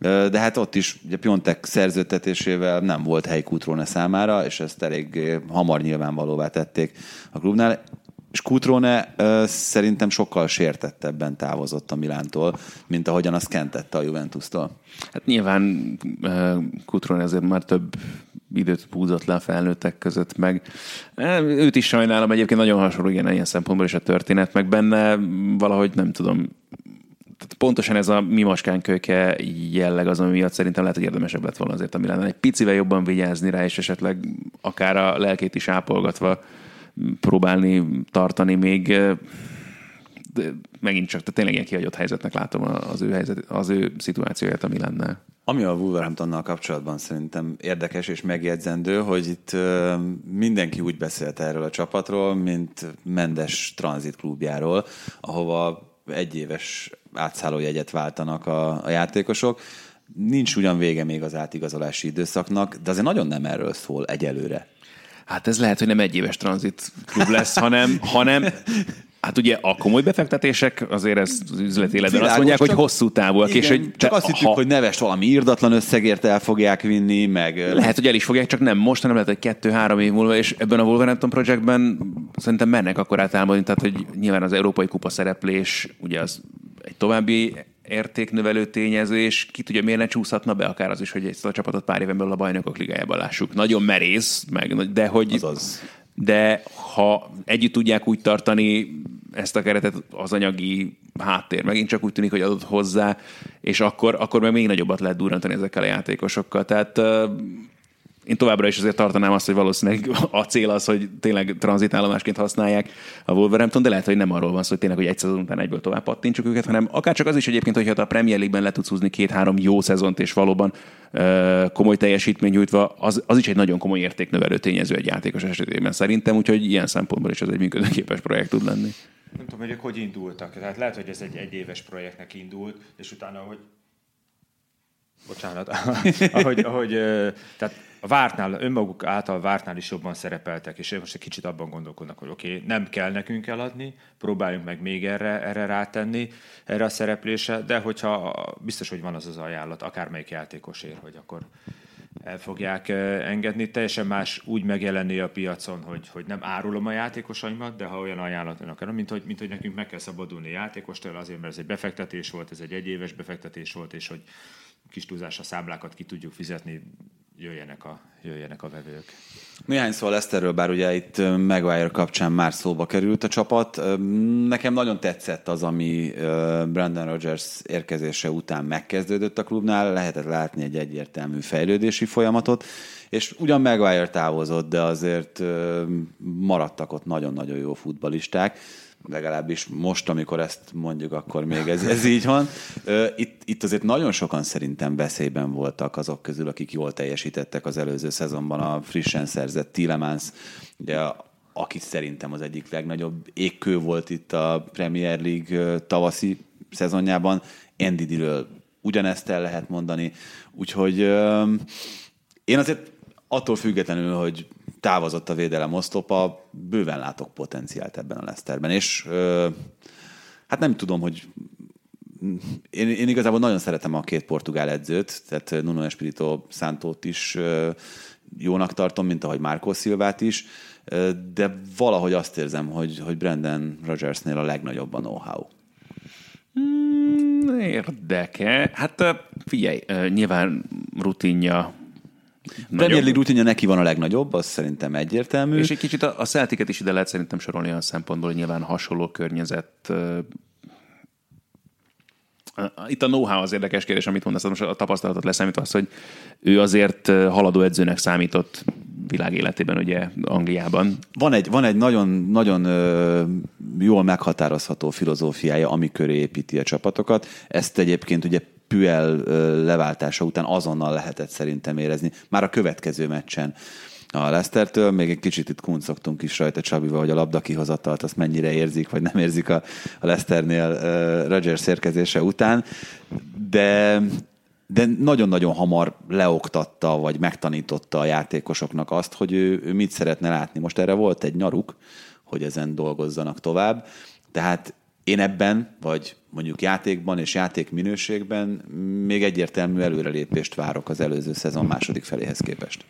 Speaker 2: de hát ott is ugye Piontek szerződtetésével nem volt hely Kutrone számára, és ezt elég hamar nyilvánvalóvá tették a klubnál. És Kutrone szerintem sokkal sértettebben távozott a Milántól, mint ahogyan azt kentette a Juventus-tól.
Speaker 4: Hát nyilván Kutrone azért már több időt húzott le a felnőttek között, meg őt is sajnálom, egyébként nagyon hasonló igen, ilyen szempontból is a történet, meg benne valahogy nem tudom, tehát pontosan ez a mi kölyke jelleg az, ami miatt szerintem lehet, hogy érdemesebb lett volna azért a Milán. Egy picivel jobban vigyázni rá, és esetleg akár a lelkét is ápolgatva próbálni tartani még de megint csak, tehát tényleg ilyen kihagyott helyzetnek látom az ő, helyzet, az ő szituációját a Milánnál.
Speaker 2: Ami a Wolverhamptonnal kapcsolatban szerintem érdekes és megjegyzendő, hogy itt mindenki úgy beszélt erről a csapatról, mint Mendes tranzit klubjáról, ahova egyéves átszállójegyet váltanak a, a játékosok. Nincs ugyan vége még az átigazolási időszaknak, de azért nagyon nem erről szól egyelőre.
Speaker 4: Hát ez lehet, hogy nem egy éves tranzit klub lesz, hanem, hanem *laughs* Hát ugye a komoly befektetések azért ez az üzleti életben azt mondják, hogy hosszú távúak.
Speaker 2: Igen,
Speaker 4: és hogy
Speaker 2: csak azt hittük,
Speaker 4: ha-
Speaker 2: hogy neves valami írdatlan összegért el fogják vinni, meg
Speaker 4: Lehet, hogy el is fogják, csak nem most, hanem lehet, hogy kettő-három év múlva, és ebben a Wolverhampton projektben szerintem mennek akkor átálmodni, tehát hogy nyilván az Európai Kupa szereplés, ugye az egy további értéknövelő tényező, és ki tudja, miért ne csúszhatna be akár az is, hogy ezt a csapatot pár éven belül a bajnokok ligájában lássuk. Nagyon merész, meg, de hogy...
Speaker 2: Azaz.
Speaker 4: De ha együtt tudják úgy tartani ezt a keretet, az anyagi háttér megint csak úgy tűnik, hogy adott hozzá, és akkor, akkor meg még nagyobbat lehet durrantani ezekkel a játékosokkal. Tehát én továbbra is azért tartanám azt, hogy valószínűleg a cél az, hogy tényleg tranzitállomásként használják a Wolverhampton, de lehet, hogy nem arról van szó, hogy tényleg, hogy egy szezon után egyből tovább pattintsuk őket, hanem akár csak az is egyébként, hogyha a Premier League-ben le tudsz húzni két-három jó szezont, és valóban ö, komoly teljesítmény nyújtva, az, az is egy nagyon komoly értéknövelő tényező egy játékos esetében szerintem, úgyhogy ilyen szempontból is ez egy működőképes projekt tud lenni.
Speaker 3: Nem tudom, hogy ők hogy indultak. Tehát lehet, hogy ez egy egyéves projektnek indult, és utána, hogy Bocsánat, *laughs* ahogy, ahogy, tehát a vártnál, önmaguk által vártnál is jobban szerepeltek, és most egy kicsit abban gondolkodnak, hogy oké, okay, nem kell nekünk eladni, próbáljunk meg még erre, erre rátenni, erre a szereplésre, de hogyha biztos, hogy van az az ajánlat, akármelyik játékosért, hogy akkor el fogják engedni. Teljesen más úgy megjelenni a piacon, hogy, hogy nem árulom a játékosaimat, de ha olyan ajánlat akarom, mint hogy, mint hogy nekünk meg kell szabadulni játékostól, azért, mert ez egy befektetés volt, ez egy egyéves befektetés volt, és hogy kis túlzás a számlákat ki tudjuk fizetni, jöjjenek a, jöjjenek a vevők.
Speaker 2: Néhány szó a Leicesterről, bár ugye itt Maguire kapcsán már szóba került a csapat. Nekem nagyon tetszett az, ami Brandon Rogers érkezése után megkezdődött a klubnál. Lehetett látni egy egyértelmű fejlődési folyamatot, és ugyan Maguire távozott, de azért maradtak ott nagyon-nagyon jó futbalisták legalábbis most, amikor ezt mondjuk, akkor még ez, ez így van. Itt, itt azért nagyon sokan szerintem veszélyben voltak azok közül, akik jól teljesítettek az előző szezonban a frissen szerzett Tielemans, ugye aki szerintem az egyik legnagyobb égkő volt itt a Premier League tavaszi szezonjában. Endidiről ugyanezt el lehet mondani. Úgyhogy én azért attól függetlenül, hogy távozott a védelem oszlopa, bőven látok potenciált ebben a Leicesterben, és ö, hát nem tudom, hogy én, én igazából nagyon szeretem a két portugál edzőt, tehát Nuno Espirito Santót is ö, jónak tartom, mint ahogy Marco Silvát is, ö, de valahogy azt érzem, hogy, hogy Brandon Rogersnél a legnagyobb a know-how.
Speaker 4: Érdeke. Hát figyelj, nyilván rutinja
Speaker 2: Premier. League rutinja neki van a legnagyobb, az szerintem egyértelmű.
Speaker 4: És egy kicsit a, a Celticet is ide lehet szerintem sorolni olyan szempontból, hogy nyilván hasonló környezet. Itt a know-how az érdekes kérdés, amit mondasz, most a tapasztalatot leszámítva az, hogy ő azért haladó edzőnek számított világ életében, ugye Angliában.
Speaker 2: Van egy, van egy nagyon, nagyon jól meghatározható filozófiája, ami köré építi a csapatokat. Ezt egyébként ugye Puel ö, leváltása után azonnal lehetett szerintem érezni. Már a következő meccsen a Leicestertől, még egy kicsit itt kuncogtunk is rajta Csabival, hogy a labda kihozatalt azt mennyire érzik, vagy nem érzik a, a Leicesternél uh, Rodgers érkezése után, de de nagyon-nagyon hamar leoktatta, vagy megtanította a játékosoknak azt, hogy ő, ő mit szeretne látni. Most erre volt egy nyaruk, hogy ezen dolgozzanak tovább. Tehát én ebben, vagy mondjuk játékban és játék minőségben még egyértelmű előrelépést várok az előző szezon második feléhez képest.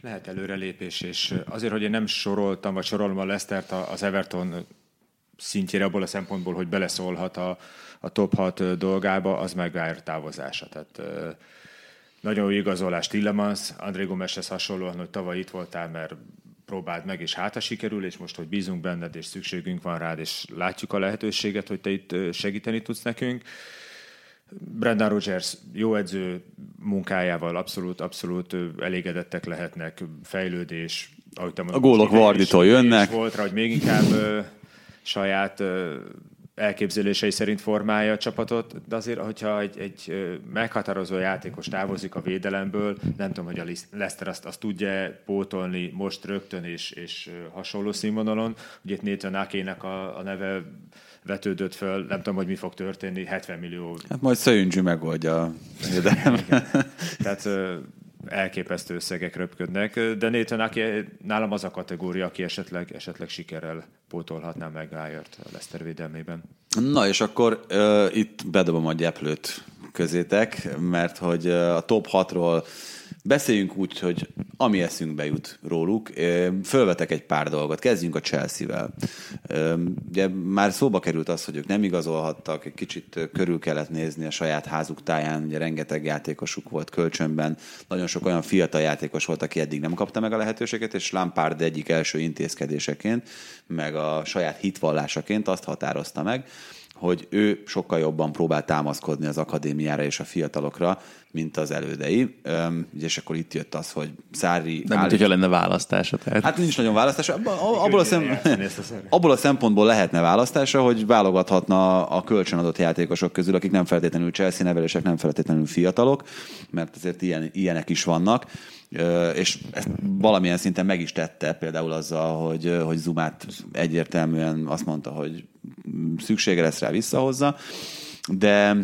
Speaker 3: Lehet előrelépés, és azért, hogy én nem soroltam, vagy sorolom a Leicestert az Everton szintjére abból a szempontból, hogy beleszólhat a, a top 6 dolgába, az Maguire távozása. Tehát nagyon jó igazolás Tillemans, André Gomeshez hasonlóan, hogy tavaly itt voltál, mert próbáld meg, és hátra sikerül, és most, hogy bízunk benned, és szükségünk van rád, és látjuk a lehetőséget, hogy te itt segíteni tudsz nekünk. Brendan Rodgers jó edző munkájával abszolút, abszolút elégedettek lehetnek, fejlődés, ahogy te mondod,
Speaker 2: A gólok Varditól jönnek.
Speaker 3: Volt rá, hogy még inkább saját elképzelései szerint formálja a csapatot, de azért, hogyha egy, egy meghatározó játékos távozik a védelemből, nem tudom, hogy a Leicester azt, azt tudja pótolni most rögtön és, és hasonló színvonalon. Ugye itt Nathan Akének a, a neve vetődött föl, nem tudom, hogy mi fog történni, 70 millió
Speaker 2: Hát majd Szöjüncsi megoldja a védelem.
Speaker 3: tehát elképesztő összegek röpködnek, de Nathan, aki nálam az a kategória, aki esetleg, esetleg sikerrel pótolhatná meg Gájart a Leszter védelmében.
Speaker 2: Na és akkor uh, itt bedobom a gyeplőt közétek, mert hogy uh, a top 6-ról Beszéljünk úgy, hogy ami eszünkbe jut róluk. Fölvetek egy pár dolgot. Kezdjünk a Chelsea-vel. Ugye már szóba került az, hogy ők nem igazolhattak, egy kicsit körül kellett nézni a saját házuk táján, ugye rengeteg játékosuk volt kölcsönben, nagyon sok olyan fiatal játékos volt, aki eddig nem kapta meg a lehetőséget, és Lampard egyik első intézkedéseként, meg a saját hitvallásaként azt határozta meg, hogy ő sokkal jobban próbál támaszkodni az akadémiára és a fiatalokra, mint az elődei. Üm, és akkor itt jött az, hogy Szári...
Speaker 4: Nem, állít... mint hogyha lenne választása. Tehát.
Speaker 2: Hát nincs nagyon választása. Abból a, szem... abból a szempontból lehetne választása, hogy válogathatna a kölcsönadott játékosok közül, akik nem feltétlenül Chelsea nevelések, nem feltétlenül fiatalok, mert azért ilyen, ilyenek is vannak és ezt valamilyen szinten meg is tette, például azzal, hogy, hogy Zumát egyértelműen azt mondta, hogy szüksége lesz rá visszahozza, de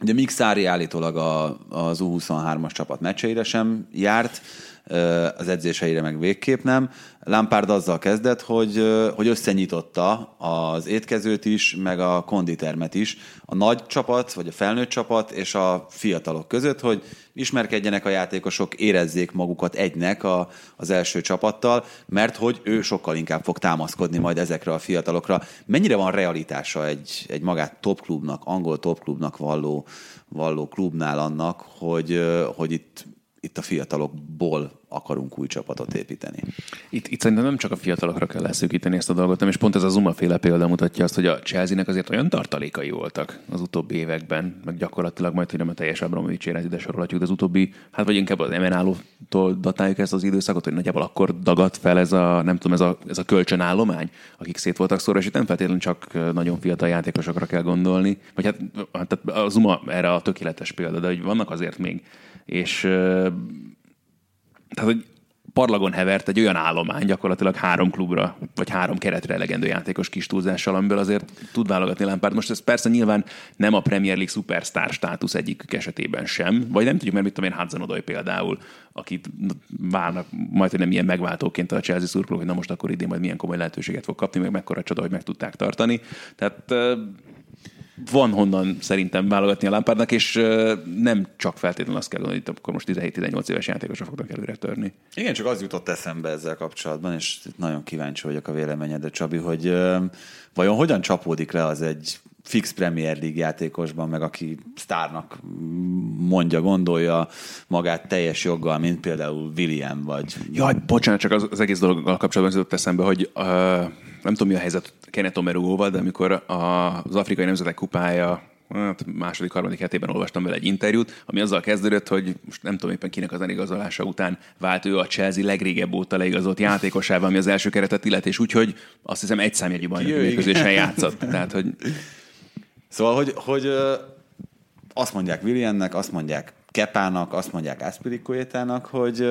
Speaker 2: ugye Mik Szári állítólag a, az U23-as csapat meccseire sem járt, az edzéseire meg végképp nem. Lampard azzal kezdett, hogy, hogy összenyitotta az étkezőt is, meg a konditermet is a nagy csapat, vagy a felnőtt csapat és a fiatalok között, hogy ismerkedjenek a játékosok, érezzék magukat egynek a, az első csapattal, mert hogy ő sokkal inkább fog támaszkodni majd ezekre a fiatalokra. Mennyire van realitása egy, egy magát topklubnak, angol topklubnak valló, valló klubnál annak, hogy, hogy itt itt a fiatalokból akarunk új csapatot építeni.
Speaker 4: Itt, itt szerintem nem csak a fiatalokra kell leszűkíteni ezt a dolgot, nem, és pont ez a Zuma féle példa mutatja azt, hogy a Chelsea-nek azért olyan tartalékai voltak az utóbbi években, meg gyakorlatilag majd, hogy nem a teljes Abramovics érez ide sorolhatjuk, de az utóbbi, hát vagy inkább az Emenálótól datáljuk ezt az időszakot, hogy nagyjából akkor dagadt fel ez a, nem tudom, ez a, ez a kölcsönállomány, akik szét voltak szóra, és itt nem feltétlenül csak nagyon fiatal játékosokra kell gondolni, vagy hát, hát a Zuma erre a tökéletes példa, de hogy vannak azért még és tehát, hogy parlagon hevert egy olyan állomány gyakorlatilag három klubra, vagy három keretre elegendő játékos kis túlzással, amiből azért tud válogatni Lampard. Most ez persze nyilván nem a Premier League superstar státusz egyikük esetében sem, vagy nem tudjuk, mert mit tudom én, Hudson Odoi például, akit várnak majd, hogy nem ilyen megváltóként a Chelsea szurkolók, hogy na most akkor idén majd milyen komoly lehetőséget fog kapni, meg mekkora csoda, hogy meg tudták tartani. Tehát van honnan szerintem válogatni a Lampardnak, és nem csak feltétlenül azt kell gondolni, hogy akkor most 17-18 éves játékosok fognak előre törni.
Speaker 2: Igen, csak az jutott eszembe ezzel kapcsolatban, és nagyon kíváncsi vagyok a véleményedre, Csabi, hogy vajon hogyan csapódik le az egy fix Premier League játékosban, meg aki sztárnak mondja, gondolja magát teljes joggal, mint például William, vagy...
Speaker 4: Jaj, bocsánat, csak az, az egész dologgal kapcsolatban jutott eszembe, hogy uh, nem tudom, mi a helyzet Kenneth Omerugóval, de amikor az Afrikai Nemzetek Kupája hát második, harmadik hetében olvastam vele egy interjút, ami azzal kezdődött, hogy most nem tudom éppen kinek az eligazolása után vált ő a Chelsea legrégebb óta leigazolt játékosával, ami az első keretet illet, és úgyhogy azt hiszem egy számjegyű bajnoki közösen játszott. Tehát, hogy...
Speaker 2: Szóval, hogy, hogy azt mondják Williamnek, azt mondják Kepának, azt mondják Aspiricuetának, hogy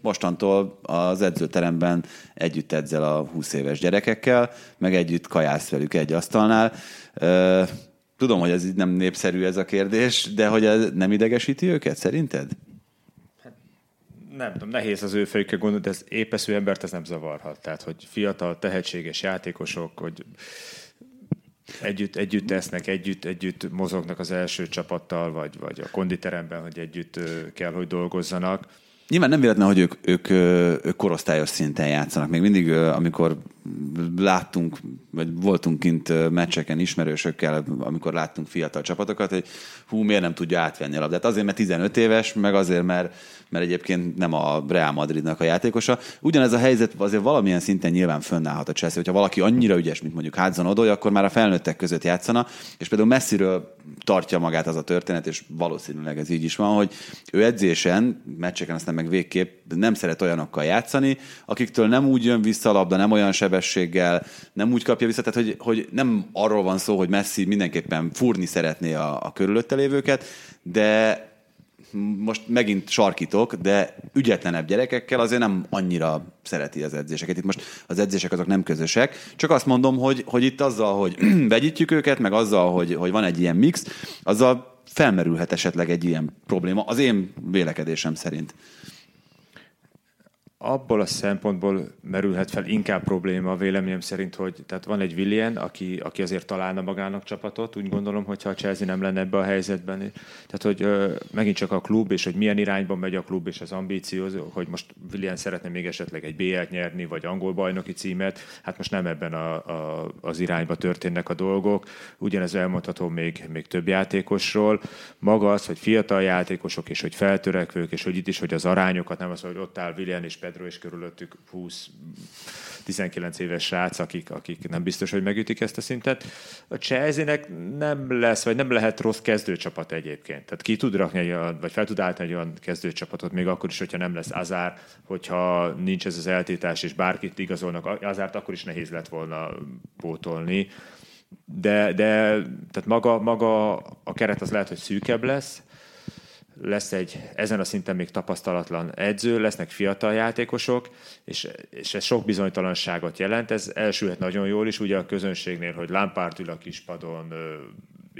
Speaker 2: mostantól az edzőteremben együtt edzel a 20 éves gyerekekkel, meg együtt kajász velük egy asztalnál. Tudom, hogy ez így nem népszerű ez a kérdés, de hogy ez nem idegesíti őket, szerinted?
Speaker 3: Hát, nem tudom, nehéz az ő fejükkel gondolni, de ez épesző embert ez nem zavarhat. Tehát, hogy fiatal, tehetséges játékosok, hogy együtt, együtt tesznek, együtt, együtt mozognak az első csapattal, vagy, vagy a konditeremben, hogy együtt kell, hogy dolgozzanak.
Speaker 2: Nyilván nem véletlen, hogy ők, ők, ők korosztályos szinten játszanak. Még mindig, amikor láttunk, vagy voltunk kint meccseken ismerősökkel, amikor láttunk fiatal csapatokat, hogy hú, miért nem tudja átvenni a labdát. Azért, mert 15 éves, meg azért, mert, mert egyébként nem a Real Madridnak a játékosa. Ugyanez a helyzet azért valamilyen szinten nyilván fönnállhat a Chelsea. Hogyha valaki annyira ügyes, mint mondjuk Hudson Odoi, akkor már a felnőttek között játszana, és például messziről tartja magát az a történet, és valószínűleg ez így is van, hogy ő edzésen, meccseken aztán meg végképp nem szeret olyanokkal játszani, akiktől nem úgy jön vissza a labda, nem olyan sebességgel, nem úgy kapja vissza, tehát hogy, hogy nem arról van szó, hogy Messi mindenképpen furni szeretné a, a körülötte lévőket, de most megint sarkítok, de ügyetlenebb gyerekekkel azért nem annyira szereti az edzéseket. Itt most az edzések azok nem közösek, csak azt mondom, hogy, hogy itt azzal, hogy *clears throat* vegyítjük őket, meg azzal, hogy, hogy van egy ilyen mix, azzal felmerülhet esetleg egy ilyen probléma, az én vélekedésem szerint
Speaker 3: abból a szempontból merülhet fel inkább probléma véleményem szerint, hogy tehát van egy Willian, aki, aki azért találna magának csapatot, úgy gondolom, hogyha a Chelsea nem lenne ebbe a helyzetben. Tehát, hogy ö, megint csak a klub, és hogy milyen irányban megy a klub, és az ambíció, hogy most Willian szeretne még esetleg egy BL-t nyerni, vagy angol bajnoki címet, hát most nem ebben a, a, az irányba történnek a dolgok. Ugyanez elmondható még, még több játékosról. Maga az, hogy fiatal játékosok, és hogy feltörekvők, és hogy itt is, hogy az arányokat nem az, hogy ott áll Willian és Pedro és körülöttük 20 19 éves srác, akik, akik nem biztos, hogy megütik ezt a szintet. A chelsea nem lesz, vagy nem lehet rossz kezdőcsapat egyébként. Tehát ki tud rakni egy olyan, vagy fel tud állítani egy olyan kezdőcsapatot, még akkor is, hogyha nem lesz Azár, hogyha nincs ez az eltétás, és bárkit igazolnak Azárt, akkor is nehéz lett volna pótolni. De, de tehát maga, maga a keret az lehet, hogy szűkebb lesz, lesz egy ezen a szinten még tapasztalatlan edző, lesznek fiatal játékosok, és, és ez sok bizonytalanságot jelent. Ez elsülhet nagyon jól is, ugye a közönségnél, hogy Lampard ül a kispadon,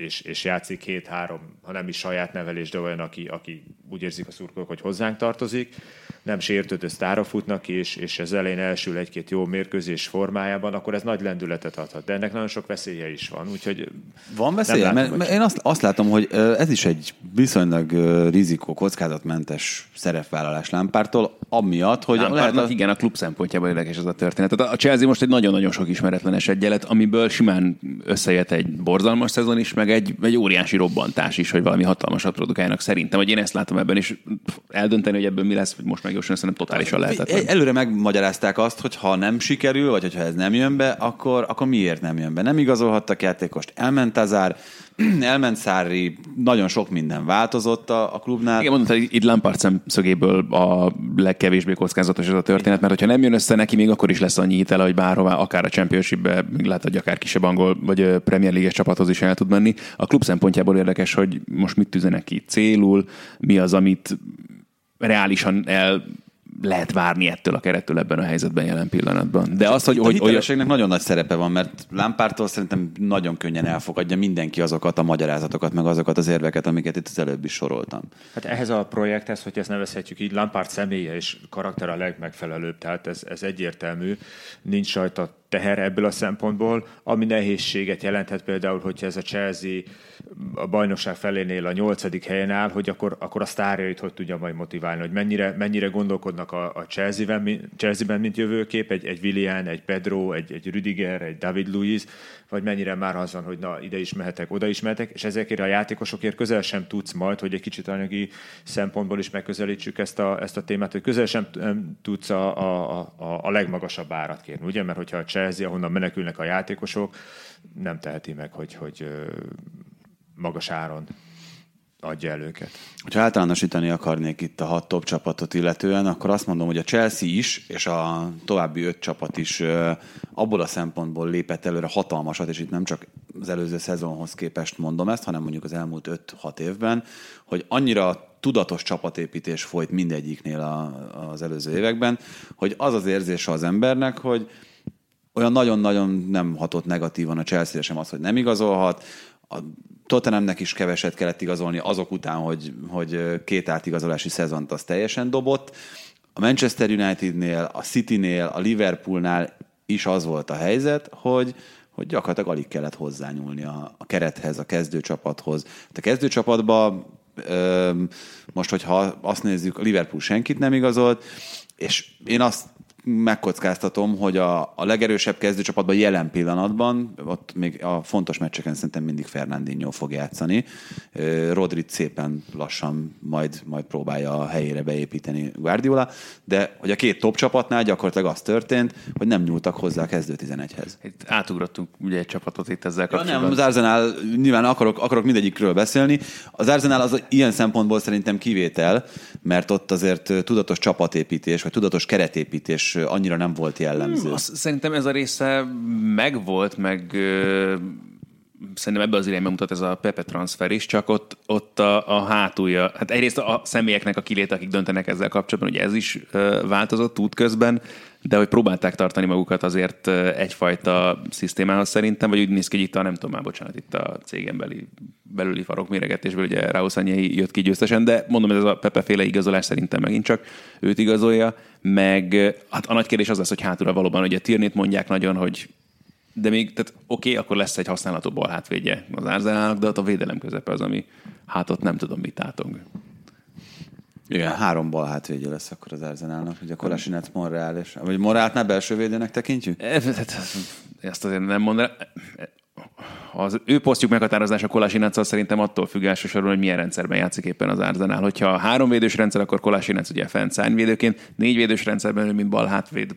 Speaker 3: és, és játszik két-három, ha nem is saját nevelés, de olyan, aki, aki úgy érzik a szurkolók, hogy hozzánk tartozik, nem sértődő sztára futnak, és, és ez elején elsül egy-két jó mérkőzés formájában, akkor ez nagy lendületet adhat. De ennek nagyon sok veszélye is van. Úgyhogy
Speaker 2: van veszélye? Látom, mert, mert én azt, azt látom, hogy ez is egy viszonylag rizikó, kockázatmentes szerepvállalás Lámpártól, amiatt, hogy
Speaker 4: lehet a... igen, a klub szempontjából érdekes ez a történet. Tehát a Chelsea most egy nagyon-nagyon sok ismeretlenes egyenlet, amiből simán összejött egy borzalmas szezon is, meg egy, egy óriási robbantás is, hogy valami hatalmasat produkálnak szerintem, hogy én ezt látom ebben, és eldönteni, hogy ebből mi lesz, hogy most megjósolni, szerintem totálisan lehetetlen.
Speaker 2: Előre megmagyarázták azt, hogy ha nem sikerül, vagy hogyha ez nem jön be, akkor, akkor miért nem jön be? Nem igazolhattak játékost, elment Azár, *clears throat* elment Szári, nagyon sok minden változott a, a klubnál.
Speaker 4: Igen, mondta, itt Lampard szemszögéből a legkevésbé kockázatos ez a történet, mert hogyha nem jön össze neki, még akkor is lesz annyi hitele, hogy bárhová, akár a Championship-be, lehet, hogy akár kisebb angol vagy Premier League csapathoz is el tud menni. A klub szempontjából érdekes, hogy most mit tűzenek ki célul, mi az, amit reálisan el lehet várni ettől a kerettől ebben a helyzetben jelen pillanatban. De az, hogy...
Speaker 2: A hitelességnek nagyon nagy szerepe van, mert Lámpártól szerintem nagyon könnyen elfogadja mindenki azokat a magyarázatokat, meg azokat az érveket, amiket itt az előbb is soroltam.
Speaker 3: Hát ehhez a projekthez, hogy ezt nevezhetjük így, Lampárt személye és karakter a legmegfelelőbb, tehát ez, ez egyértelmű. Nincs rajta teher ebből a szempontból, ami nehézséget jelenthet például, hogyha ez a Chelsea a bajnokság felénél a nyolcadik helyen áll, hogy akkor, akkor a sztárjait hogy tudja majd motiválni, hogy mennyire, mennyire gondolkodnak a, a Chelsea-ben, Chelsea-ben, mint jövőkép, egy, egy Willian, egy Pedro, egy, egy Rüdiger, egy David Luiz, vagy mennyire már az van, hogy na, ide is mehetek, oda is mehetek, és ezekért a játékosokért közel sem tudsz majd, hogy egy kicsit anyagi szempontból is megközelítsük ezt a, ezt a témát, hogy közel sem tudsz a, a, a, a legmagasabb árat kérni, ugye? Mert hogyha a Chelsea, ahonnan menekülnek a játékosok, nem teheti meg, hogy, hogy magas áron adja el őket.
Speaker 2: Ha általánosítani akarnék itt a hat top csapatot illetően, akkor azt mondom, hogy a Chelsea is, és a további öt csapat is abból a szempontból lépett előre hatalmasat, és itt nem csak az előző szezonhoz képest mondom ezt, hanem mondjuk az elmúlt 5-6 évben, hogy annyira tudatos csapatépítés folyt mindegyiknél a, az előző években, hogy az az érzése az embernek, hogy olyan nagyon-nagyon nem hatott negatívan a Chelsea sem az, hogy nem igazolhat, a Tottenhamnek is keveset kellett igazolni azok után, hogy, hogy két átigazolási szezont az teljesen dobott. A Manchester Unitednél, a Citynél, a Liverpoolnál is az volt a helyzet, hogy, hogy gyakorlatilag alig kellett hozzányúlni a, a kerethez, a kezdőcsapathoz. A kezdőcsapatban most, hogyha azt nézzük, a Liverpool senkit nem igazolt, és én azt megkockáztatom, hogy a, a legerősebb kezdőcsapatban jelen pillanatban, ott még a fontos meccseken szerintem mindig Fernandinho fog játszani. Rodrit szépen lassan majd, majd próbálja a helyére beépíteni Guardiola, de hogy a két top csapatnál gyakorlatilag az történt, hogy nem nyúltak hozzá a kezdő 11-hez.
Speaker 4: Itt átugrottunk ugye egy csapatot itt ezzel kapcsolatban.
Speaker 2: Ja, nem, az Arsenal, nyilván akarok, akarok mindegyikről beszélni. Az Arsenal az ilyen szempontból szerintem kivétel, mert ott azért tudatos csapatépítés, vagy tudatos keretépítés annyira nem volt jellemző. Hmm,
Speaker 4: azt, szerintem ez a része megvolt, meg szerintem ebbe az irányba mutat ez a Pepe transfer is, csak ott, ott a, a hátulja, hát egyrészt a személyeknek a kilét, akik döntenek ezzel kapcsolatban, ugye ez is változott útközben, de hogy próbálták tartani magukat azért egyfajta szisztémához szerintem, vagy úgy néz ki, itt a, nem tudom már, bocsánat, itt a cégen belüli, belüli méregetésből ugye Raúl jött ki győztesen, de mondom, ez a Pepe féle igazolás szerintem megint csak őt igazolja, meg hát a nagy kérdés az lesz, hogy hátulra valóban ugye Tirnét mondják nagyon, hogy de még, tehát oké, okay, akkor lesz egy használható bal hátvédje az Arsenalnak, de ott a védelem közepe az, ami hát ott nem tudom, mit átong.
Speaker 2: Igen, három bal hátvédje lesz akkor az Arsenalnak, ugye Kolasinet, Monreal és... Vagy Morát ne belső védőnek tekintjük?
Speaker 4: Ezt azért nem mondanám az ő posztjuk meghatározása Kolásinec szerintem attól függ elsősorban, hogy milyen rendszerben játszik éppen az Arzenál. Hogyha három védős rendszer, akkor Kolásinec ugye fent szárnyvédőként, négy védős rendszerben, mint bal hátvéd.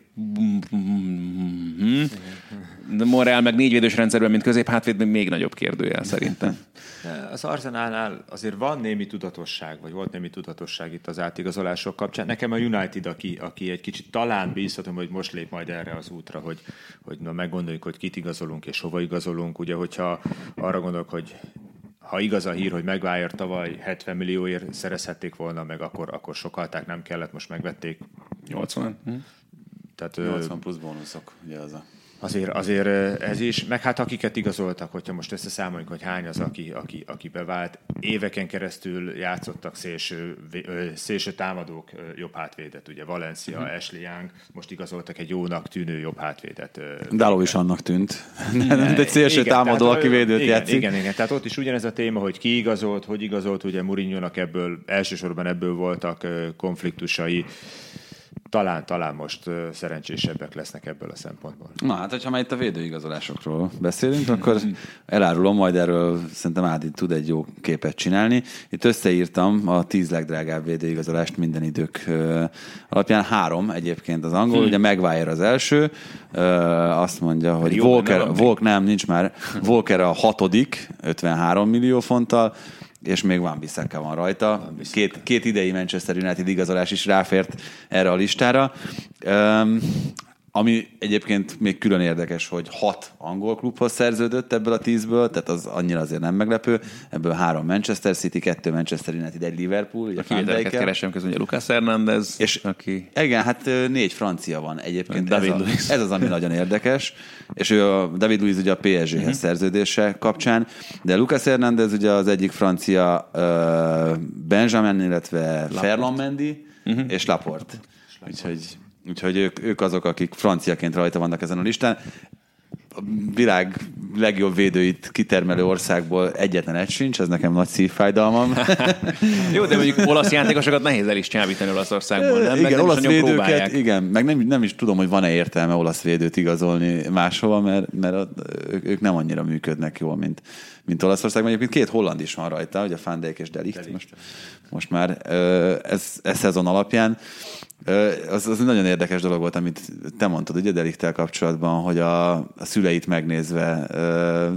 Speaker 4: De Morel meg négy védős rendszerben, mint közép hátvéd, még nagyobb kérdőjel szerintem. *laughs*
Speaker 3: Az Arzenálnál azért van némi tudatosság, vagy volt némi tudatosság itt az átigazolások kapcsán. Nekem a United, aki, aki egy kicsit talán bízhatom, hogy most lép majd erre az útra, hogy, hogy na, meggondoljuk, hogy kit igazolunk és hova igazolunk. Ugye, hogyha arra gondolok, hogy ha igaz a hír, hogy Maguire tavaly 70 millióért szerezhették volna meg, akkor, akkor sokalták, nem kellett, most megvették.
Speaker 4: 80? Hm?
Speaker 2: Tehát, 80 plusz bónuszok, ugye az a
Speaker 3: azért, azért ez is, meg hát akiket igazoltak, hogyha most összeszámoljuk, hogy hány az, aki, aki, aki bevált, éveken keresztül játszottak szélső, szélső támadók jobb hátvédet, ugye Valencia, uh-huh. Ashley Young, most igazoltak egy jónak tűnő jobb hátvédet.
Speaker 2: Dáló is annak tűnt. *laughs* De egy szélső igen, támadó, aki védőt
Speaker 3: igen,
Speaker 2: játszik.
Speaker 3: Igen, igen, tehát ott is ugyanez a téma, hogy ki igazolt, hogy igazolt, ugye mourinho ebből, elsősorban ebből voltak konfliktusai talán, talán most szerencsésebbek lesznek ebből a szempontból.
Speaker 2: Na hát, hogyha már itt a védőigazolásokról beszélünk, akkor elárulom, majd erről szerintem Ádi tud egy jó képet csinálni. Itt összeírtam a tíz legdrágább védőigazolást minden idők alapján. Három egyébként az angol, hmm. ugye Maguire az első, azt mondja, hogy Volker, Volker, nem, nincs már, *laughs* Volker a hatodik, 53 millió fonttal, és még Van Bissaka van rajta. Két, két idei Manchester United igazolás is ráfért erre a listára. Um, ami egyébként még külön érdekes, hogy hat angol klubhoz szerződött ebből a tízből, tehát az annyira azért nem meglepő. Ebből három Manchester City, kettő Manchester United, egy Liverpool.
Speaker 4: Ugye a kivételeket keresem közben, ugye Lucas Hernández.
Speaker 2: És aki... Igen, hát négy francia van egyébként. David ez, Luiz. A, ez az, ami nagyon érdekes. És ő a David Luiz ugye a PSG-hez uh-huh. szerződése kapcsán, de Lucas Hernández ugye az egyik francia uh, Benjamin, illetve Ferland Mendy uh-huh. és Laporte. Úgyhogy Úgyhogy ők, ők azok, akik franciaként rajta vannak ezen a listán. A világ legjobb védőit kitermelő országból egyetlen egy sincs, ez nekem nagy szívfájdalmam. *laughs*
Speaker 4: Jó, de mondjuk olasz játékosokat nehéz el is csábítani Olaszországból, nem?
Speaker 2: Igen, nem olasz védőket, próbálják. igen, meg nem, nem is tudom, hogy van-e értelme olasz védőt igazolni máshova, mert, mert ők nem annyira működnek jól, mint, mint Olaszországban. Egyébként két holland is van rajta, ugye a Dijk és Delicht, Delicht. Most, most már ez, ez szezon alapján. Az, az nagyon érdekes dolog volt, amit te mondtad, ugye Deliktel kapcsolatban, hogy a, a szüleit megnézve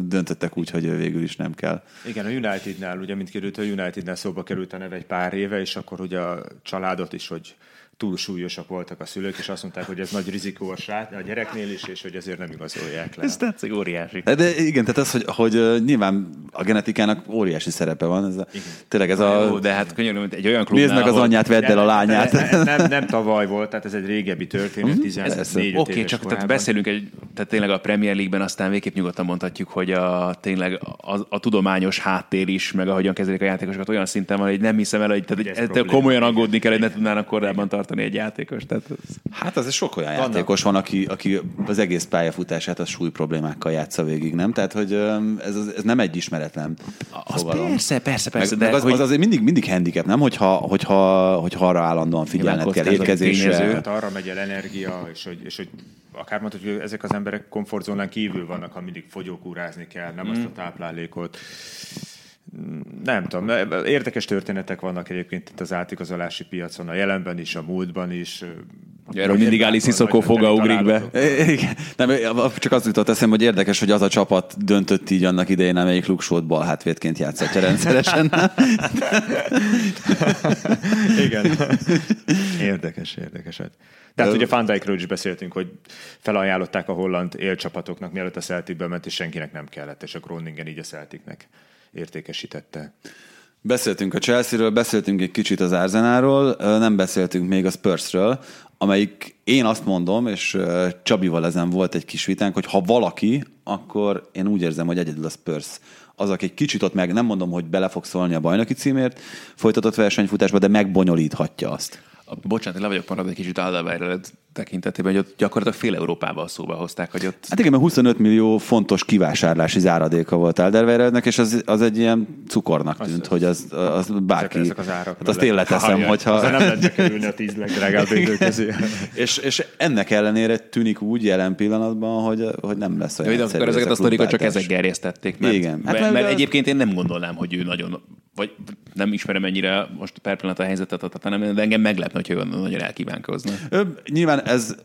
Speaker 2: döntöttek úgy, hogy ő végül is nem kell.
Speaker 3: Igen, a Unitednál, ugye, mint került, a Unitednál szóba került a neve egy pár éve, és akkor ugye a családot is, hogy túl súlyosak voltak a szülők, és azt mondták, hogy ez nagy rizikó a gyereknél is, és hogy ezért nem igazolják le.
Speaker 4: Ez tetszik, óriási.
Speaker 2: De, igen, tehát az, hogy, hogy nyilván a genetikának óriási szerepe van. Ez a, tényleg ez a...
Speaker 4: Jó, de hát könyörű, egy olyan klubnál,
Speaker 2: Nézd meg az anyját, vedd el a lányát.
Speaker 3: Nem, nem, nem, tavaly volt, tehát ez egy régebbi történet, mm-hmm. 14
Speaker 4: Oké, okay, csak tehát beszélünk egy, tehát tényleg a Premier League-ben aztán végképp nyugodtan mondhatjuk, hogy a, tényleg a, a, tudományos háttér is, meg ahogyan kezelik a játékosokat olyan szinten van, hogy nem hiszem el, hogy tehát, komolyan aggódni kell, hogy ne tudnának korábban tartani egy játékos. Tehát
Speaker 2: ez... Hát az sok olyan Vannak. játékos van, aki, aki az egész pályafutását a súly problémákkal játsza végig, nem? Tehát, hogy ez, ez nem egy ismeretlen
Speaker 4: az fogalom. Persze, persze, persze.
Speaker 2: Meg, de meg az, hogy... az, azért mindig, mindig handicap, nem? Hogyha, hogyha, hogyha arra állandóan figyelned kell érkezésre.
Speaker 3: Tehát arra megy el energia, és hogy, és hogy akár mondhatjuk, hogy ezek az emberek komfortzónán kívül vannak, ha mindig fogyókúrázni kell, nem mm. azt a táplálékot nem tudom, érdekes történetek vannak egyébként itt az átigazolási piacon, a jelenben is, a múltban is.
Speaker 4: Erről mindig Áli Sziszokó foga ugrik be. *laughs*
Speaker 2: Igen. Nem, csak az jutott eszembe, hogy érdekes, hogy az a csapat döntött így annak idején, amelyik Luksót bal hátvédként játszatja rendszeresen. *laughs*
Speaker 3: Igen. *laughs* Érdekes, érdekes. Tehát ugye Van Dijkről is beszéltünk, hogy felajánlották a holland élcsapatoknak, mielőtt a Celticbe ment, és senkinek nem kellett, és a Groningen így a Celticnek értékesítette.
Speaker 2: Beszéltünk a Chelsea-ről, beszéltünk egy kicsit az Arsenalról, nem beszéltünk még a Spursről, amelyik én azt mondom, és Csabival ezen volt egy kis vitánk, hogy ha valaki, akkor én úgy érzem, hogy egyedül a Spurs az, aki egy kicsit ott meg, nem mondom, hogy bele fog szólni a bajnoki címért folytatott versenyfutásba, de megbonyolíthatja azt.
Speaker 4: A, bocsánat, le vagyok maradva egy kicsit Alderweireld tekintetében, hogy ott gyakorlatilag fél Európában szóba hozták, hogy ott...
Speaker 2: Hát igen, mert 25 millió fontos kivásárlási záradéka volt Alderweireldnek, és az, az egy ilyen cukornak tűnt, az, hogy az, az bárki...
Speaker 3: Ezek, az árak.
Speaker 2: Hát azt én leteszem,
Speaker 3: ha,
Speaker 2: hogyha...
Speaker 3: Azért nem lehet kerülni a tíz legdrágább közé.
Speaker 2: és, és ennek ellenére tűnik úgy jelen pillanatban, hogy, hogy nem lesz olyan
Speaker 4: Jó, akkor ezeket a sztorikat csak ezek gerjesztették. Mert,
Speaker 2: Igen.
Speaker 4: Hát, mert, mert, egyébként én nem gondolnám, hogy ő nagyon vagy nem ismerem ennyire most per pillanat a helyzetet, hanem de engem meglepne, hogy ő nagyon elkívánkozna.
Speaker 2: Nyilván ez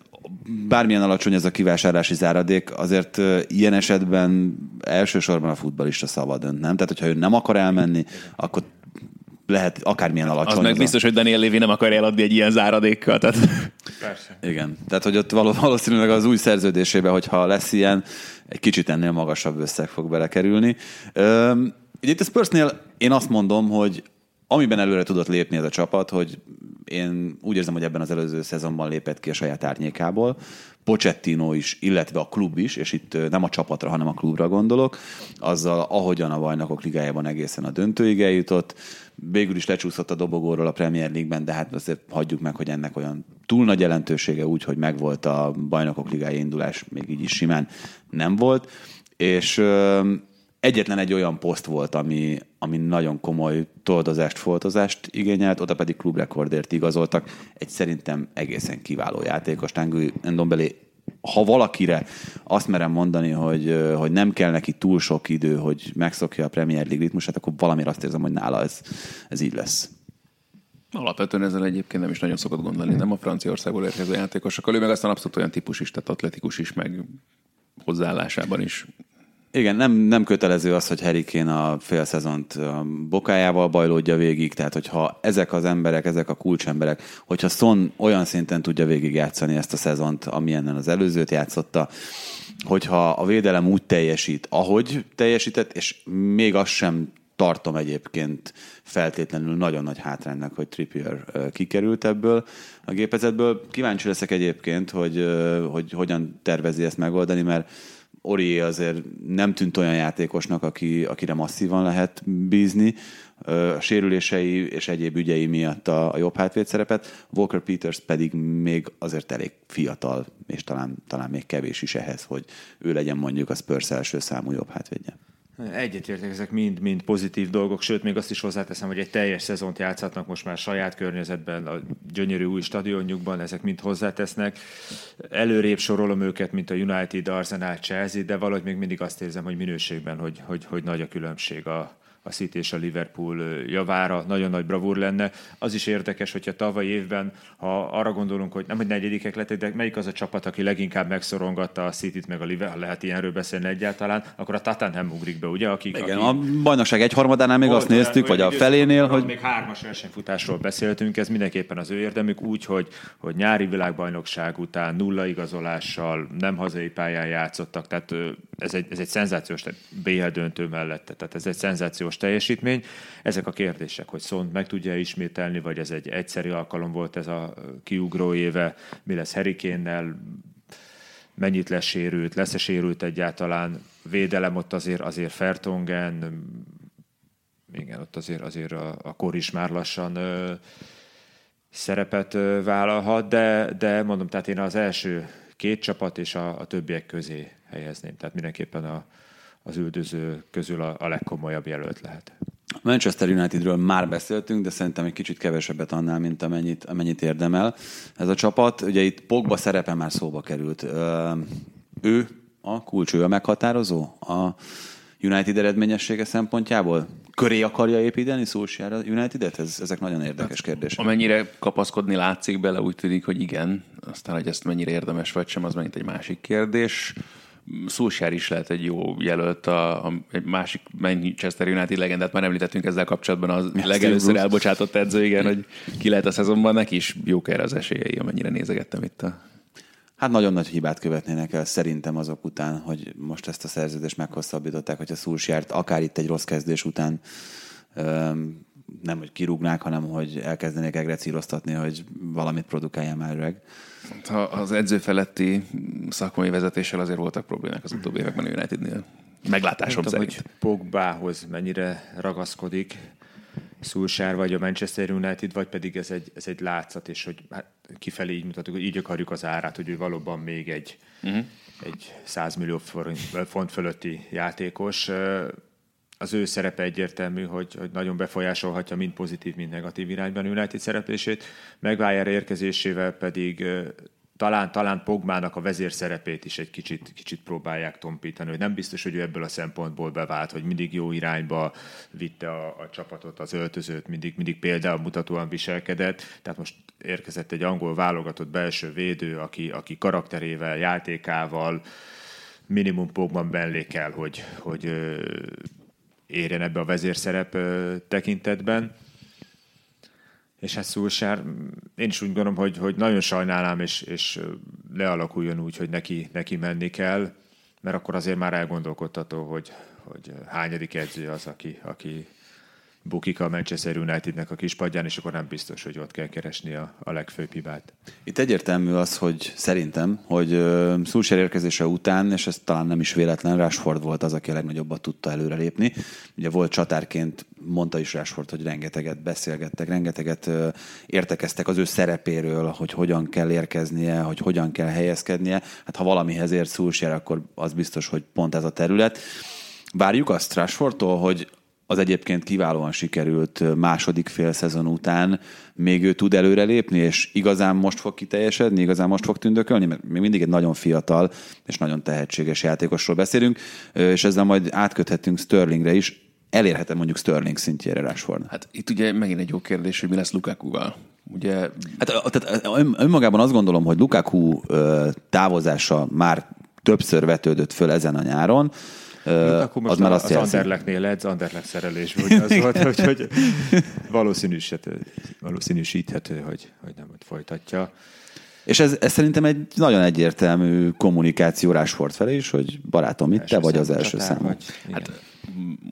Speaker 2: bármilyen alacsony ez a kivásárlási záradék, azért ilyen esetben elsősorban a futbalista szabad dönt, nem? Tehát, hogyha ő nem akar elmenni, akkor lehet akármilyen alacsony.
Speaker 4: Az meg biztos, a... hogy Daniel Lévi nem akar eladni egy ilyen záradékkal. Tehát...
Speaker 2: Persze. Igen. Tehát, hogy ott valószínűleg az új szerződésébe, hogyha lesz ilyen, egy kicsit ennél magasabb összeg fog belekerülni. Üm, itt a Spursnél én azt mondom, hogy amiben előre tudott lépni ez a csapat, hogy én úgy érzem, hogy ebben az előző szezonban lépett ki a saját árnyékából. Pochettino is, illetve a klub is, és itt nem a csapatra, hanem a klubra gondolok, azzal, ahogyan a bajnokok ligájában egészen a döntőig eljutott, végül is lecsúszott a dobogóról a Premier League-ben, de hát azért hagyjuk meg, hogy ennek olyan túl nagy jelentősége úgy, hogy megvolt a bajnokok ligája indulás, még így is simán nem volt, és egyetlen egy olyan poszt volt, ami, ami nagyon komoly toldozást, foltozást igényelt, oda pedig klubrekordért igazoltak. Egy szerintem egészen kiváló játékos, Tanguy Ndombele ha valakire azt merem mondani, hogy, hogy nem kell neki túl sok idő, hogy megszokja a Premier League ritmusát, akkor valamire azt érzem, hogy nála ez, ez így lesz.
Speaker 4: Alapvetően ezzel egyébként nem is nagyon szokott gondolni, nem a Franciaországból érkező játékosokkal. Ő meg aztán abszolút olyan típus is, tehát atletikus is, meg hozzáállásában is
Speaker 2: igen, nem, nem kötelező az, hogy Kane a fél szezont bokájával bajlódja végig, tehát hogyha ezek az emberek, ezek a kulcsemberek, hogyha Son olyan szinten tudja végigjátszani ezt a szezont, amilyennen az előzőt játszotta, hogyha a védelem úgy teljesít, ahogy teljesített, és még azt sem tartom egyébként feltétlenül nagyon nagy hátránynak, hogy Trippier kikerült ebből a gépezetből. Kíváncsi leszek egyébként, hogy, hogy hogyan tervezi ezt megoldani, mert Ori azért nem tűnt olyan játékosnak, aki, akire masszívan lehet bízni, a sérülései és egyéb ügyei miatt a, a jobb hátvéd szerepet, Walker Peters pedig még azért elég fiatal, és talán, talán még kevés is ehhez, hogy ő legyen mondjuk a Spurs első számú jobb hátvédje.
Speaker 3: Egyetértek, ezek mind-mind pozitív dolgok, sőt, még azt is hozzáteszem, hogy egy teljes szezont játszhatnak most már saját környezetben, a gyönyörű új stadionjukban, ezek mind hozzátesznek. Előrébb sorolom őket, mint a United, Arsenal, Chelsea, de valahogy még mindig azt érzem, hogy minőségben, hogy, hogy, hogy nagy a különbség a, a City és a Liverpool javára, nagyon nagy bravúr lenne. Az is érdekes, hogyha tavaly évben, ha arra gondolunk, hogy nem hogy negyedikek lettek, de melyik az a csapat, aki leginkább megszorongatta a City-t, meg a Liverpool, lehet ilyenről beszélni egyáltalán, akkor a Tottenham ugrik be, ugye? Akik,
Speaker 2: Igen, akik... a bajnokság egy harmadánál még azt néztük, vagy a felénél, hogy...
Speaker 3: Még hármas versenyfutásról beszéltünk, ez mindenképpen az ő érdemük, úgy, hogy, hogy nyári világbajnokság után nulla igazolással, nem hazai pályán játszottak, tehát ez egy, ez egy szenzációs, tehát BL döntő mellette, tehát ez egy szenzációs szoros teljesítmény. Ezek a kérdések, hogy Szont meg tudja ismételni, vagy ez egy egyszerű alkalom volt ez a kiugró éve, mi lesz Herikénnel, mennyit lesz sérült, lesz-e sérült egyáltalán, védelem ott azért, azért Fertongen, igen, ott azért, azért a, a kor is már lassan ö, szerepet ö, vállalhat, de, de mondom, tehát én az első két csapat és a, a többiek közé helyezném. Tehát mindenképpen a, az üldöző közül a, a legkomolyabb jelölt lehet.
Speaker 2: Manchester Unitedről már beszéltünk, de szerintem egy kicsit kevesebbet annál, mint amennyit, amennyit érdemel ez a csapat. Ugye itt Pogba szerepe már szóba került. Ő a kulcs, ő a meghatározó a United eredményessége szempontjából? köré akarja építeni Solskjaer a United-et? Ez, ezek nagyon érdekes kérdések.
Speaker 4: Amennyire kapaszkodni látszik bele, úgy tűnik, hogy igen. Aztán, hogy ezt mennyire érdemes vagy sem, az megint egy másik kérdés. Solskjaer is lehet egy jó jelölt, a, a, egy másik Manchester United legendát már említettünk ezzel kapcsolatban, az
Speaker 2: Steve
Speaker 4: legelőször
Speaker 2: Bruce.
Speaker 4: elbocsátott edző, igen, hogy ki lehet a szezonban, neki is jók erre az esélyei, amennyire nézegettem itt a
Speaker 2: Hát nagyon nagy hibát követnének el szerintem azok után, hogy most ezt a szerződést meghosszabbították, hogy a Szulsjárt akár itt egy rossz kezdés után öm, nem, hogy kirúgnák, hanem hogy elkezdenék egrecíroztatni, hogy valamit produkálja már öreg.
Speaker 4: Ha az edző feletti szakmai vezetéssel azért voltak problémák az utóbbi években a Unitednél. Meglátásom
Speaker 3: tudom,
Speaker 4: szerint.
Speaker 3: hogy Pogbához mennyire ragaszkodik Szulsár vagy a Manchester United, vagy pedig ez egy, ez egy látszat, és hogy hát kifelé így mutatunk, hogy így akarjuk az árát, hogy ő valóban még egy, uh-huh. egy 100 millió forint, font fölötti játékos. Az ő szerepe egyértelmű, hogy, hogy nagyon befolyásolhatja mind pozitív, mind negatív irányban United szereplését. Megvájára érkezésével pedig talán, talán Pogmának a vezér szerepét is egy kicsit, kicsit próbálják tompítani, hogy nem biztos, hogy ő ebből a szempontból bevált, hogy mindig jó irányba vitte a, a csapatot, az öltözőt, mindig, mindig például mutatóan viselkedett, tehát most érkezett egy angol válogatott belső védő, aki, aki karakterével, játékával, minimum Pogman mellé kell, hogy, hogy érjen ebbe a vezérszerep tekintetben. És hát Szulsár, én is úgy gondolom, hogy, hogy nagyon sajnálám, és, és lealakuljon úgy, hogy neki, neki menni kell, mert akkor azért már elgondolkodtató, hogy, hogy hányadik edző az, aki, aki bukik a Manchester Unitednek a kispadján, és akkor nem biztos, hogy ott kell keresni a, a legfőbb hibát.
Speaker 2: Itt egyértelmű az, hogy szerintem, hogy uh, érkezése után, és ez talán nem is véletlen, Rashford volt az, aki a legnagyobbat tudta előrelépni. Ugye volt csatárként, mondta is Rashford, hogy rengeteget beszélgettek, rengeteget uh, értekeztek az ő szerepéről, hogy hogyan kell érkeznie, hogy hogyan kell helyezkednie. Hát ha valamihez ért Szulsár, akkor az biztos, hogy pont ez a terület. Várjuk azt Rashfordtól, hogy az egyébként kiválóan sikerült második fél szezon után még ő tud előrelépni, és igazán most fog kiteljesedni, igazán most fog tündökölni, mert még mindig egy nagyon fiatal és nagyon tehetséges játékosról beszélünk, és ezzel majd átköthetünk Sterlingre is. Elérhetem mondjuk Sterling szintjére Rashford.
Speaker 4: Hát itt ugye megint egy jó kérdés, hogy mi lesz Lukakuval. Ugye
Speaker 2: Hát tehát önmagában azt gondolom, hogy Lukaku távozása már többször vetődött föl ezen a nyáron.
Speaker 3: Lukaku most
Speaker 2: az már azt
Speaker 3: az
Speaker 2: jelzi.
Speaker 3: Anderlechtnél edz, Anderlecht szerelésből, ugye az volt, hogy, hogy valószínűsíthető, valószínűsíthető hogy, hogy nem ott folytatja.
Speaker 2: És ez, ez szerintem egy nagyon egyértelmű kommunikáció Rashford felé is, hogy barátom, itt te vagy az első számú.
Speaker 4: Hát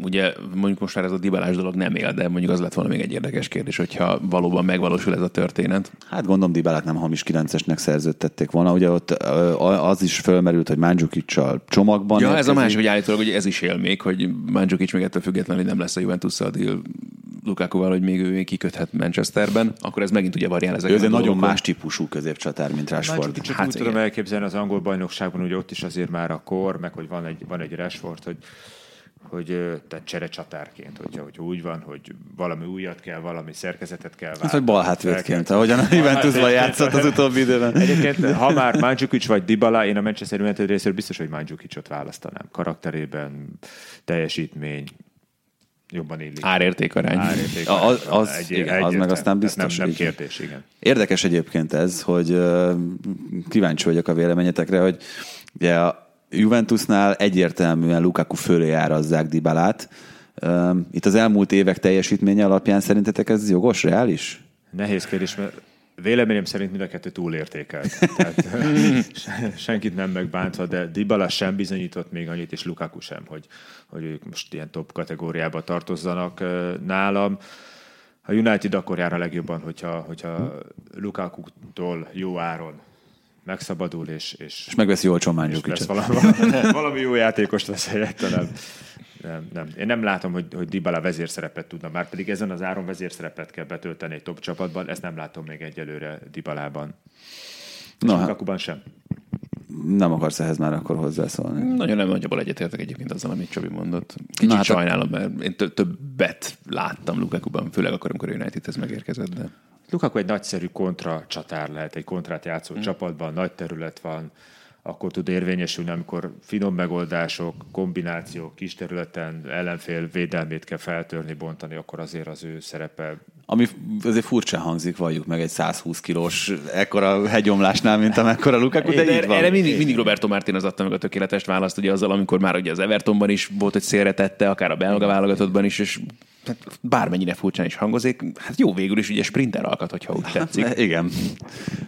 Speaker 4: ugye mondjuk most már ez a dibálás dolog nem él, de mondjuk az lett volna még egy érdekes kérdés, hogyha valóban megvalósul ez a történet.
Speaker 2: Hát gondolom Dybálát nem hamis 9-esnek szerződtették volna. Ugye ott az is fölmerült, hogy Mandzukic-sal csomagban
Speaker 4: Ja, ez a
Speaker 2: érkezik.
Speaker 4: másik, hogy állítólag hogy ez is él még, hogy Mandzukic még ettől függetlenül nem lesz a juventus a deal Lukakuval, hogy még ő még kiköthet Manchesterben, akkor ez megint ugye variál ezek
Speaker 2: Ő azért nagyon más típusú középcsatár, mint Rashford.
Speaker 3: Mandzukic-ot
Speaker 4: Hát
Speaker 3: úgy tudom
Speaker 4: igen.
Speaker 3: elképzelni az angol bajnokságban, hogy ott is azért már a kor, meg hogy van egy, van egy Rashford, hogy hogy tehát cserecsatárként, hogyha, hogy úgy van, hogy valami újat kell, valami szerkezetet kell
Speaker 2: Hát, hogy bal hátvédként,
Speaker 3: Fel kell-
Speaker 2: ahogyan a Juventusban játszott az utóbbi időben.
Speaker 3: Egyébként, ha már Mandzukic vagy Dybala, én a Manchester United részéről biztos, hogy Mandzsukicot választanám. Karakterében, teljesítmény, jobban illik.
Speaker 4: Árértékarány.
Speaker 3: Árérték.
Speaker 2: A- az- az-
Speaker 3: Egy-
Speaker 2: igen, az
Speaker 3: egyértelmű.
Speaker 2: meg aztán biztos,
Speaker 3: Nem, nem kérdés, igen.
Speaker 2: Érdekes egyébként ez, hogy kíváncsi vagyok a véleményetekre, hogy ugye a Juventusnál egyértelműen Lukaku fölé árazzák Dybalát. Itt az elmúlt évek teljesítménye alapján szerintetek ez jogos, reális?
Speaker 3: Nehéz kérdés, mert véleményem szerint mind a kettő túlértékelt. *laughs* Tehát se- *laughs* senkit nem megbántva, de Dybala sem bizonyított még annyit, és Lukaku sem, hogy, hogy ők most ilyen top kategóriába tartozzanak nálam. A United akkor jár a legjobban, hogyha, hogyha Lukaku-tól jó áron megszabadul, és, és,
Speaker 2: És megveszi olcsó
Speaker 3: és lesz
Speaker 2: Mandzukic-ot.
Speaker 3: valami, *laughs* valami jó játékos lesz helyette, nem. Nem, nem. Én nem látom, hogy, hogy Dybala vezérszerepet tudna, már pedig ezen az áron vezérszerepet kell betölteni egy top csapatban, ezt nem látom még egyelőre Dybalában.
Speaker 2: Na,
Speaker 3: No, Lukakuban sem.
Speaker 2: nem akarsz ehhez már akkor hozzászólni.
Speaker 4: Nagyon nem nagyjából egyetértek egyébként azzal, amit Csabi mondott. Kicsit
Speaker 2: Na, hát
Speaker 4: sajnálom, mert én tö- többet láttam Lukakuban, főleg akkor, amikor a Unitedhez megérkezett, de
Speaker 3: Lukaku egy nagyszerű kontra csatár lehet, egy kontrát játszó hmm. csapatban, nagy terület van, akkor tud érvényesülni, amikor finom megoldások, kombinációk, kis területen ellenfél védelmét kell feltörni, bontani, akkor azért az ő szerepe
Speaker 2: ami azért furcsa hangzik, valljuk meg egy 120 kilós ekkora hegyomlásnál, mint amekkora Lukaku, de,
Speaker 4: de
Speaker 2: így van.
Speaker 4: Erre mindig, mindig Roberto Martinez adta meg a tökéletes választ, ugye azzal, amikor már ugye az Evertonban is volt egy szélre tette, akár a belga válogatottban is, és bármennyire furcsán is hangozik, hát jó végül is ugye sprinter alkat, hogyha úgy tetszik. *laughs*
Speaker 2: Igen.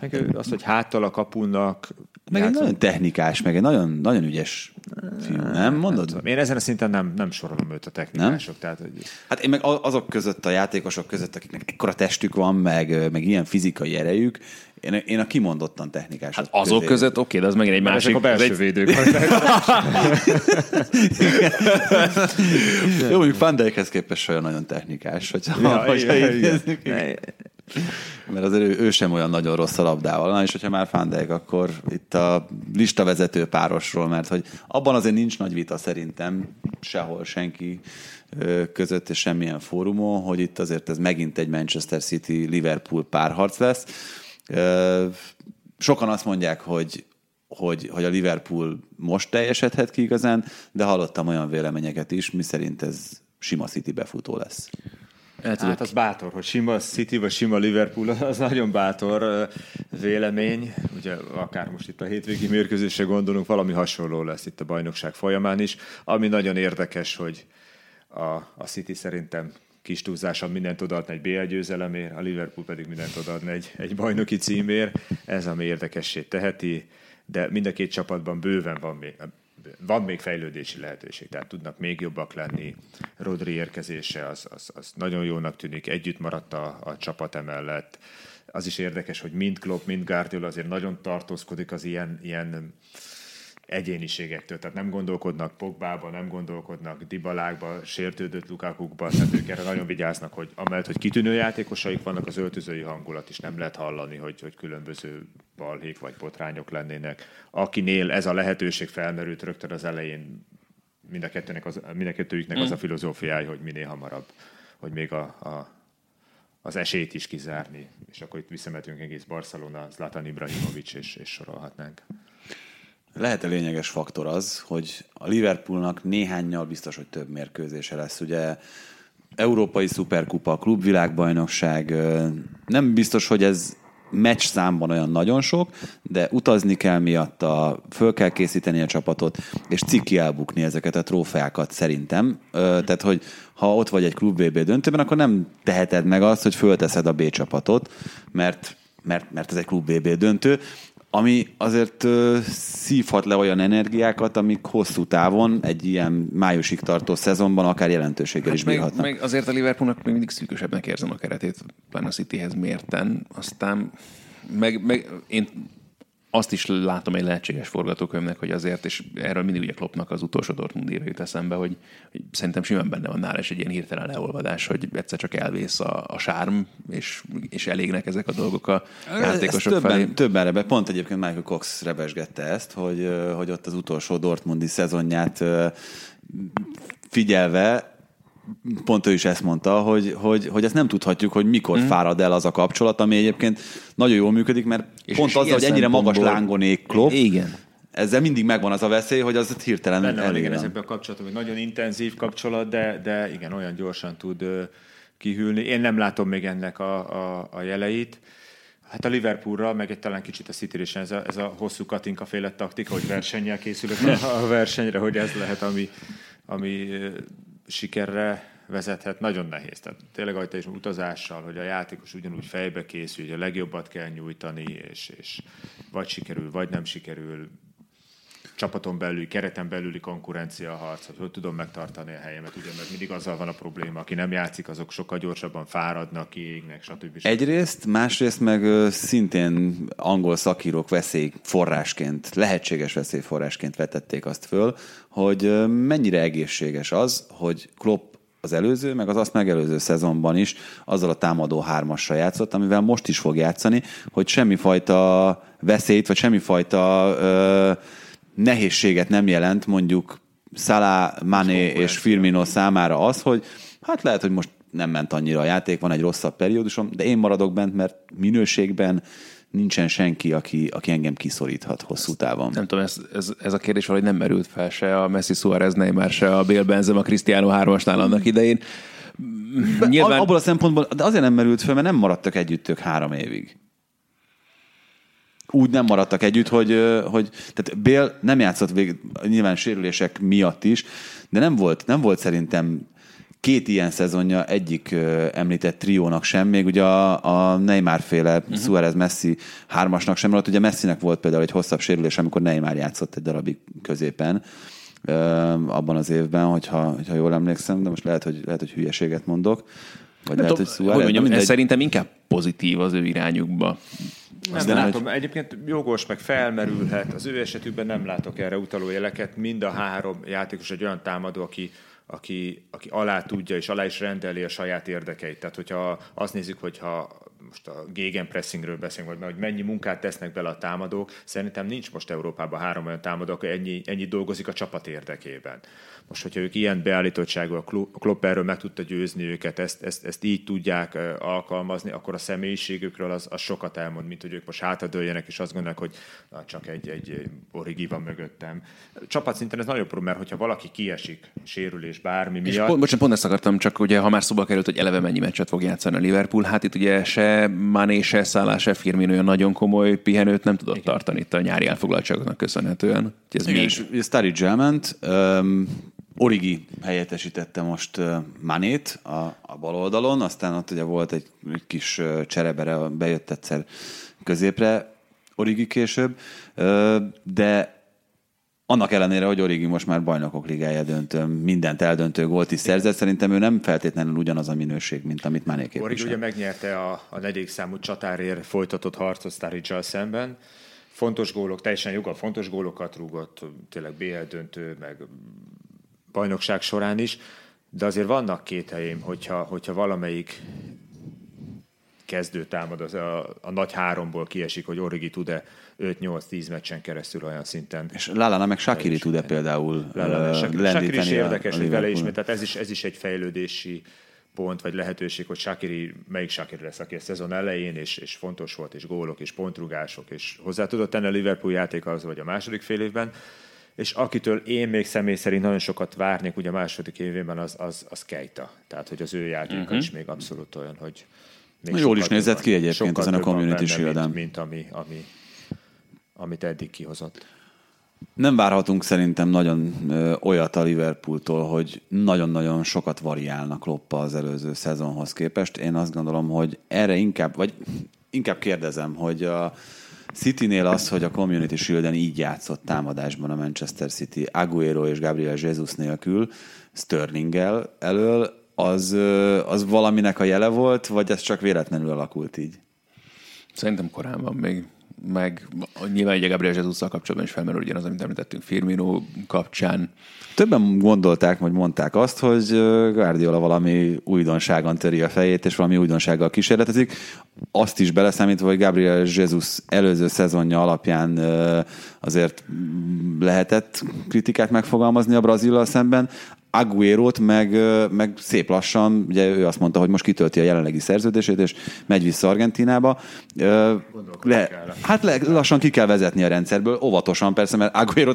Speaker 3: Meg az, hogy háttal a kapunak,
Speaker 2: Meg egy nagyon technikás, meg egy nagyon, nagyon ügyes fiú, nem mondod?
Speaker 3: tudom, én ezen a szinten nem, nem sorolom őt a technikások. Tehát, hogy
Speaker 2: Hát én meg azok között, a játékosok között, akiknek ekkora testük van, meg, meg ilyen fizikai erejük, én, én a kimondottan technikások
Speaker 4: Hát azok között, oké, de az megint egy másik.
Speaker 3: ezek a belső
Speaker 4: egy,
Speaker 3: védők. *laughs*
Speaker 2: Jó, mondjuk Van Dijkhez képest olyan nagyon technikás, hogyha,
Speaker 3: Ja,
Speaker 2: hogyha
Speaker 3: igen, *laughs* igen.
Speaker 2: Mert azért ő, ő sem olyan nagyon rossz a labdával. Na, és hogyha már Van Dijk, akkor itt a listavezető párosról, mert hogy abban azért nincs nagy vita szerintem sehol senki között és semmilyen fórumon, hogy itt azért ez megint egy Manchester City-Liverpool párharc lesz. Sokan azt mondják, hogy hogy, hogy a Liverpool most teljesedhet ki igazán, de hallottam olyan véleményeket is, miszerint ez sima City befutó lesz.
Speaker 4: el
Speaker 3: Hát az bátor, hogy sima City vagy sima Liverpool, *laughs* az nagyon bátor vélemény. Ugye akár most itt a hétvégi mérkőzésre gondolunk, valami hasonló lesz itt a bajnokság folyamán is. Ami nagyon érdekes, hogy a, a City szerintem kis túlzáson mindent odaadna egy BL győzelemért, a Liverpool pedig mindent odaadna egy, egy bajnoki címért. Ez ami érdekessé teheti, de mind a két csapatban bőven van még, van még fejlődési lehetőség, tehát tudnak még jobbak lenni. Rodri érkezése az, az, az nagyon jónak tűnik, együtt maradt a, a csapat emellett. Az is érdekes, hogy mind Klopp, mind Guardiola azért nagyon tartózkodik az ilyen, ilyen egyéniségektől, tehát nem gondolkodnak Pogbába, nem gondolkodnak Dibalákba, sértődött Lukakukba, tehát ők erre nagyon vigyáznak, hogy amellett, hogy kitűnő játékosaik vannak, az öltözői hangulat is nem lehet hallani, hogy, hogy különböző balhék vagy botrányok lennének. Akinél ez a lehetőség felmerült rögtön az elején, mind a, kettőnek az, mind a kettőjüknek az a filozófiája, hogy minél hamarabb, hogy még a, a az esélyt is kizárni, és akkor itt visszametünk egész Barcelona, Zlatan Ibrahimovic, és, és sorolhatnánk.
Speaker 2: Lehet-e lényeges faktor az, hogy a Liverpoolnak néhányal biztos, hogy több mérkőzése lesz. Ugye Európai Szuperkupa, klubvilágbajnokság, nem biztos, hogy ez meccs számban olyan nagyon sok, de utazni kell miatta, föl kell készíteni a csapatot, és ciki elbukni ezeket a trófeákat szerintem. Tehát, hogy ha ott vagy egy klub VB döntőben, akkor nem teheted meg azt, hogy fölteszed a B csapatot, mert, mert, mert ez egy klub VB döntő, ami azért ö, szívhat le olyan energiákat, amik hosszú távon egy ilyen májusig tartó szezonban akár jelentőséggel is
Speaker 4: Hát meg,
Speaker 2: bírhatnak.
Speaker 4: meg, azért a Liverpoolnak még mindig szűkösebbnek érzem a keretét, pláne a Cityhez mérten. Aztán meg, meg én azt is látom egy lehetséges forgatókönyvnek, hogy azért, és erről mindig ugye Kloppnak az utolsó Dortmund éve jut eszembe, hogy, hogy szerintem simán benne van nála is egy ilyen hirtelen leolvadás, hogy egyszer csak elvész a, a sárm, és, és elégnek ezek a dolgok a játékosok
Speaker 2: ezt
Speaker 4: felé.
Speaker 2: többen, többen rebe, pont egyébként Michael Cox rebesgette ezt, hogy, hogy ott az utolsó Dortmundi szezonját figyelve pont ő is ezt mondta, hogy, hogy, hogy ezt nem tudhatjuk, hogy mikor mm. fárad el az a kapcsolat, ami egyébként nagyon jól működik, mert
Speaker 4: És-
Speaker 2: pont
Speaker 4: és
Speaker 2: azzal, hogy ennyire magas
Speaker 4: szempontból-
Speaker 2: lángonék Klopp,
Speaker 4: Igen.
Speaker 2: ezzel mindig megvan az a veszély, hogy az hirtelen
Speaker 3: Benne van igen ezekben a kapcsolatokban, hogy nagyon intenzív kapcsolat, de, de igen, olyan gyorsan tud ö, kihűlni. Én nem látom még ennek a, a, a jeleit. Hát a Liverpoolra, meg egy talán kicsit a city is ez a, ez a hosszú Katinka féle taktika, hogy versennyel készülök a, a versenyre, hogy ez lehet, ami, ami sikerre vezethet. Nagyon nehéz. Tehát tényleg, ahogy te is utazással, hogy a játékos ugyanúgy fejbe készül, hogy a legjobbat kell nyújtani, és, és vagy sikerül, vagy nem sikerül csapaton belüli, kereten belüli konkurencia harc, hogy tudom megtartani a helyemet, ugye, mert mindig azzal van a probléma, aki nem játszik, azok sokkal gyorsabban fáradnak, kiégnek, stb. stb.
Speaker 2: Egyrészt, másrészt meg szintén angol szakírók veszély forrásként, lehetséges veszélyforrásként vetették azt föl, hogy mennyire egészséges az, hogy Klopp az előző, meg az azt megelőző szezonban is azzal a támadó hármassal játszott, amivel most is fog játszani, hogy semmifajta veszélyt, vagy semmifajta ö, nehézséget nem jelent mondjuk Salah, Mané és Firmino számára az, hogy hát lehet, hogy most nem ment annyira a játék, van egy rosszabb periódusom, de én maradok bent, mert minőségben nincsen senki, aki, aki engem kiszoríthat hosszú távon.
Speaker 4: Nem tudom, ez, ez, ez a kérdés valahogy nem merült fel se a Messi Suarez Neymar, se a Benzema, a Cristiano 3-asnál annak idején.
Speaker 2: Nyilván... Abból a szempontból, de azért nem merült fel, mert nem maradtak együtt ők három évig. Úgy nem maradtak együtt, hogy, hogy tehát Bél nem játszott végig, nyilván sérülések miatt is, de nem volt, nem volt szerintem két ilyen szezonja egyik említett triónak sem, még ugye a, a Neymar féle uh-huh. Suarez Messi hármasnak sem, mert ugye Messinek volt például egy hosszabb sérülés, amikor Neymar játszott egy darabig középen abban az évben, hogyha, hogyha jól emlékszem, de most lehet, hogy, lehet, hogy hülyeséget mondok. Vagy lehet, hogy Suarez,
Speaker 4: hogy mondjam, ez szerintem inkább pozitív az ő irányukba.
Speaker 3: Nem de látom. Hogy... Egyébként jogos, meg felmerülhet. Az ő esetükben nem látok erre utaló jeleket. Mind a három játékos egy olyan támadó, aki aki, aki alá tudja és alá is rendeli a saját érdekeit. Tehát, hogyha azt nézzük, hogyha most a gegenpressingről beszélünk, vagy hogy mennyi munkát tesznek bele a támadók, szerintem nincs most Európában három olyan támadó, aki ennyi, ennyi dolgozik a csapat érdekében. Most, hogyha ők ilyen beállítottságú, a Klopp erről meg tudta győzni őket, ezt, ezt, ezt így tudják alkalmazni, akkor a személyiségükről az, az sokat elmond, mint hogy ők most hátradőljenek, és azt gondolják, hogy na, csak egy, egy origi van mögöttem. Csapatszinten ez nagyon probléma, mert hogyha valaki kiesik, sérülés bármi miatt. És
Speaker 4: pont, bocsánat, pont ezt akartam, csak ugye, ha már szóba került, hogy eleve mennyi meccset fog játszani a Liverpool, hát itt ugye se Mané, se Salah, se Firmino olyan nagyon komoly pihenőt nem tudott Igen. tartani itt a nyári elfoglaltságoknak köszönhetően.
Speaker 2: Ez Igen, még... és Sturridge elment, um, Origi helyettesítette most Manét a, a bal oldalon, aztán ott ugye volt egy, kis cserebere, bejött egyszer középre Origi később, de annak ellenére, hogy Origi most már bajnokok ligája döntő, mindent eldöntő gólt is szerzett, szerintem ő nem feltétlenül ugyanaz a minőség, mint amit Mané képvisel.
Speaker 3: Origi ugye megnyerte a, a negyedik számú csatárért folytatott harcot sturridge szemben, fontos gólok, teljesen joga fontos gólokat rúgott, tényleg BL döntő, meg bajnokság során is, de azért vannak két helyém, hogyha, hogyha valamelyik kezdő támad az a, a nagy háromból kiesik, hogy Origi tud-e 5-8-10 meccsen keresztül olyan szinten.
Speaker 2: És Lallana meg Shakiri tud-e például Shakiri
Speaker 3: is érdekes, hogy vele ismét, tehát ez is, ez is egy fejlődési pont, vagy lehetőség, hogy Shakiri, melyik Shakiri lesz, aki a szezon elején, és, és fontos volt, és gólok, és pontrugások, és hozzá tudott tenni a Liverpool játékához, vagy a második fél évben és akitől én még személy szerint nagyon sokat várnék, ugye a második évében, az, az, az Kejta. Tehát, hogy az ő játéka uh-huh. is még abszolút olyan, hogy
Speaker 2: még Jól is nézett ki egyébként ezen a Community shield
Speaker 3: mint, mint ami, ami, amit eddig kihozott.
Speaker 2: Nem várhatunk szerintem nagyon ö, olyat a Liverpooltól, hogy nagyon-nagyon sokat variálnak Loppa az előző szezonhoz képest. Én azt gondolom, hogy erre inkább, vagy inkább kérdezem, hogy a, City-nél az, hogy a Community Shield-en így játszott támadásban a Manchester City Aguero és Gabriel Jesus nélkül, sterling elől, az, az valaminek a jele volt, vagy ez csak véletlenül alakult így?
Speaker 4: Szerintem korán van még meg nyilván egy Gabriel jesus kapcsolatban is felmerül ugyanaz, amit említettünk Firmino kapcsán.
Speaker 2: Többen gondolták, vagy mondták azt, hogy Guardiola valami újdonságon töri a fejét, és valami újdonsággal kísérletezik. Azt is beleszámítva, hogy Gabriel Jesus előző szezonja alapján azért lehetett kritikát megfogalmazni a Brazillal szemben. Aguero-t meg, meg szép lassan, ugye ő azt mondta, hogy most kitölti a jelenlegi szerződését, és megy vissza Argentinába. Le, hát le, lassan ki kell vezetni a rendszerből, óvatosan persze, mert aguero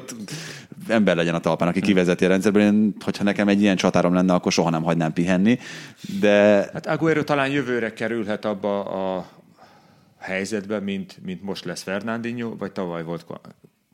Speaker 2: ember legyen a talpán, aki kivezeti a rendszerből. Én, hogyha nekem egy ilyen csatárom lenne, akkor soha nem hagynám pihenni. De...
Speaker 3: Hát Aguero talán jövőre kerülhet abba a helyzetbe, mint, mint most lesz Fernandinho, vagy tavaly volt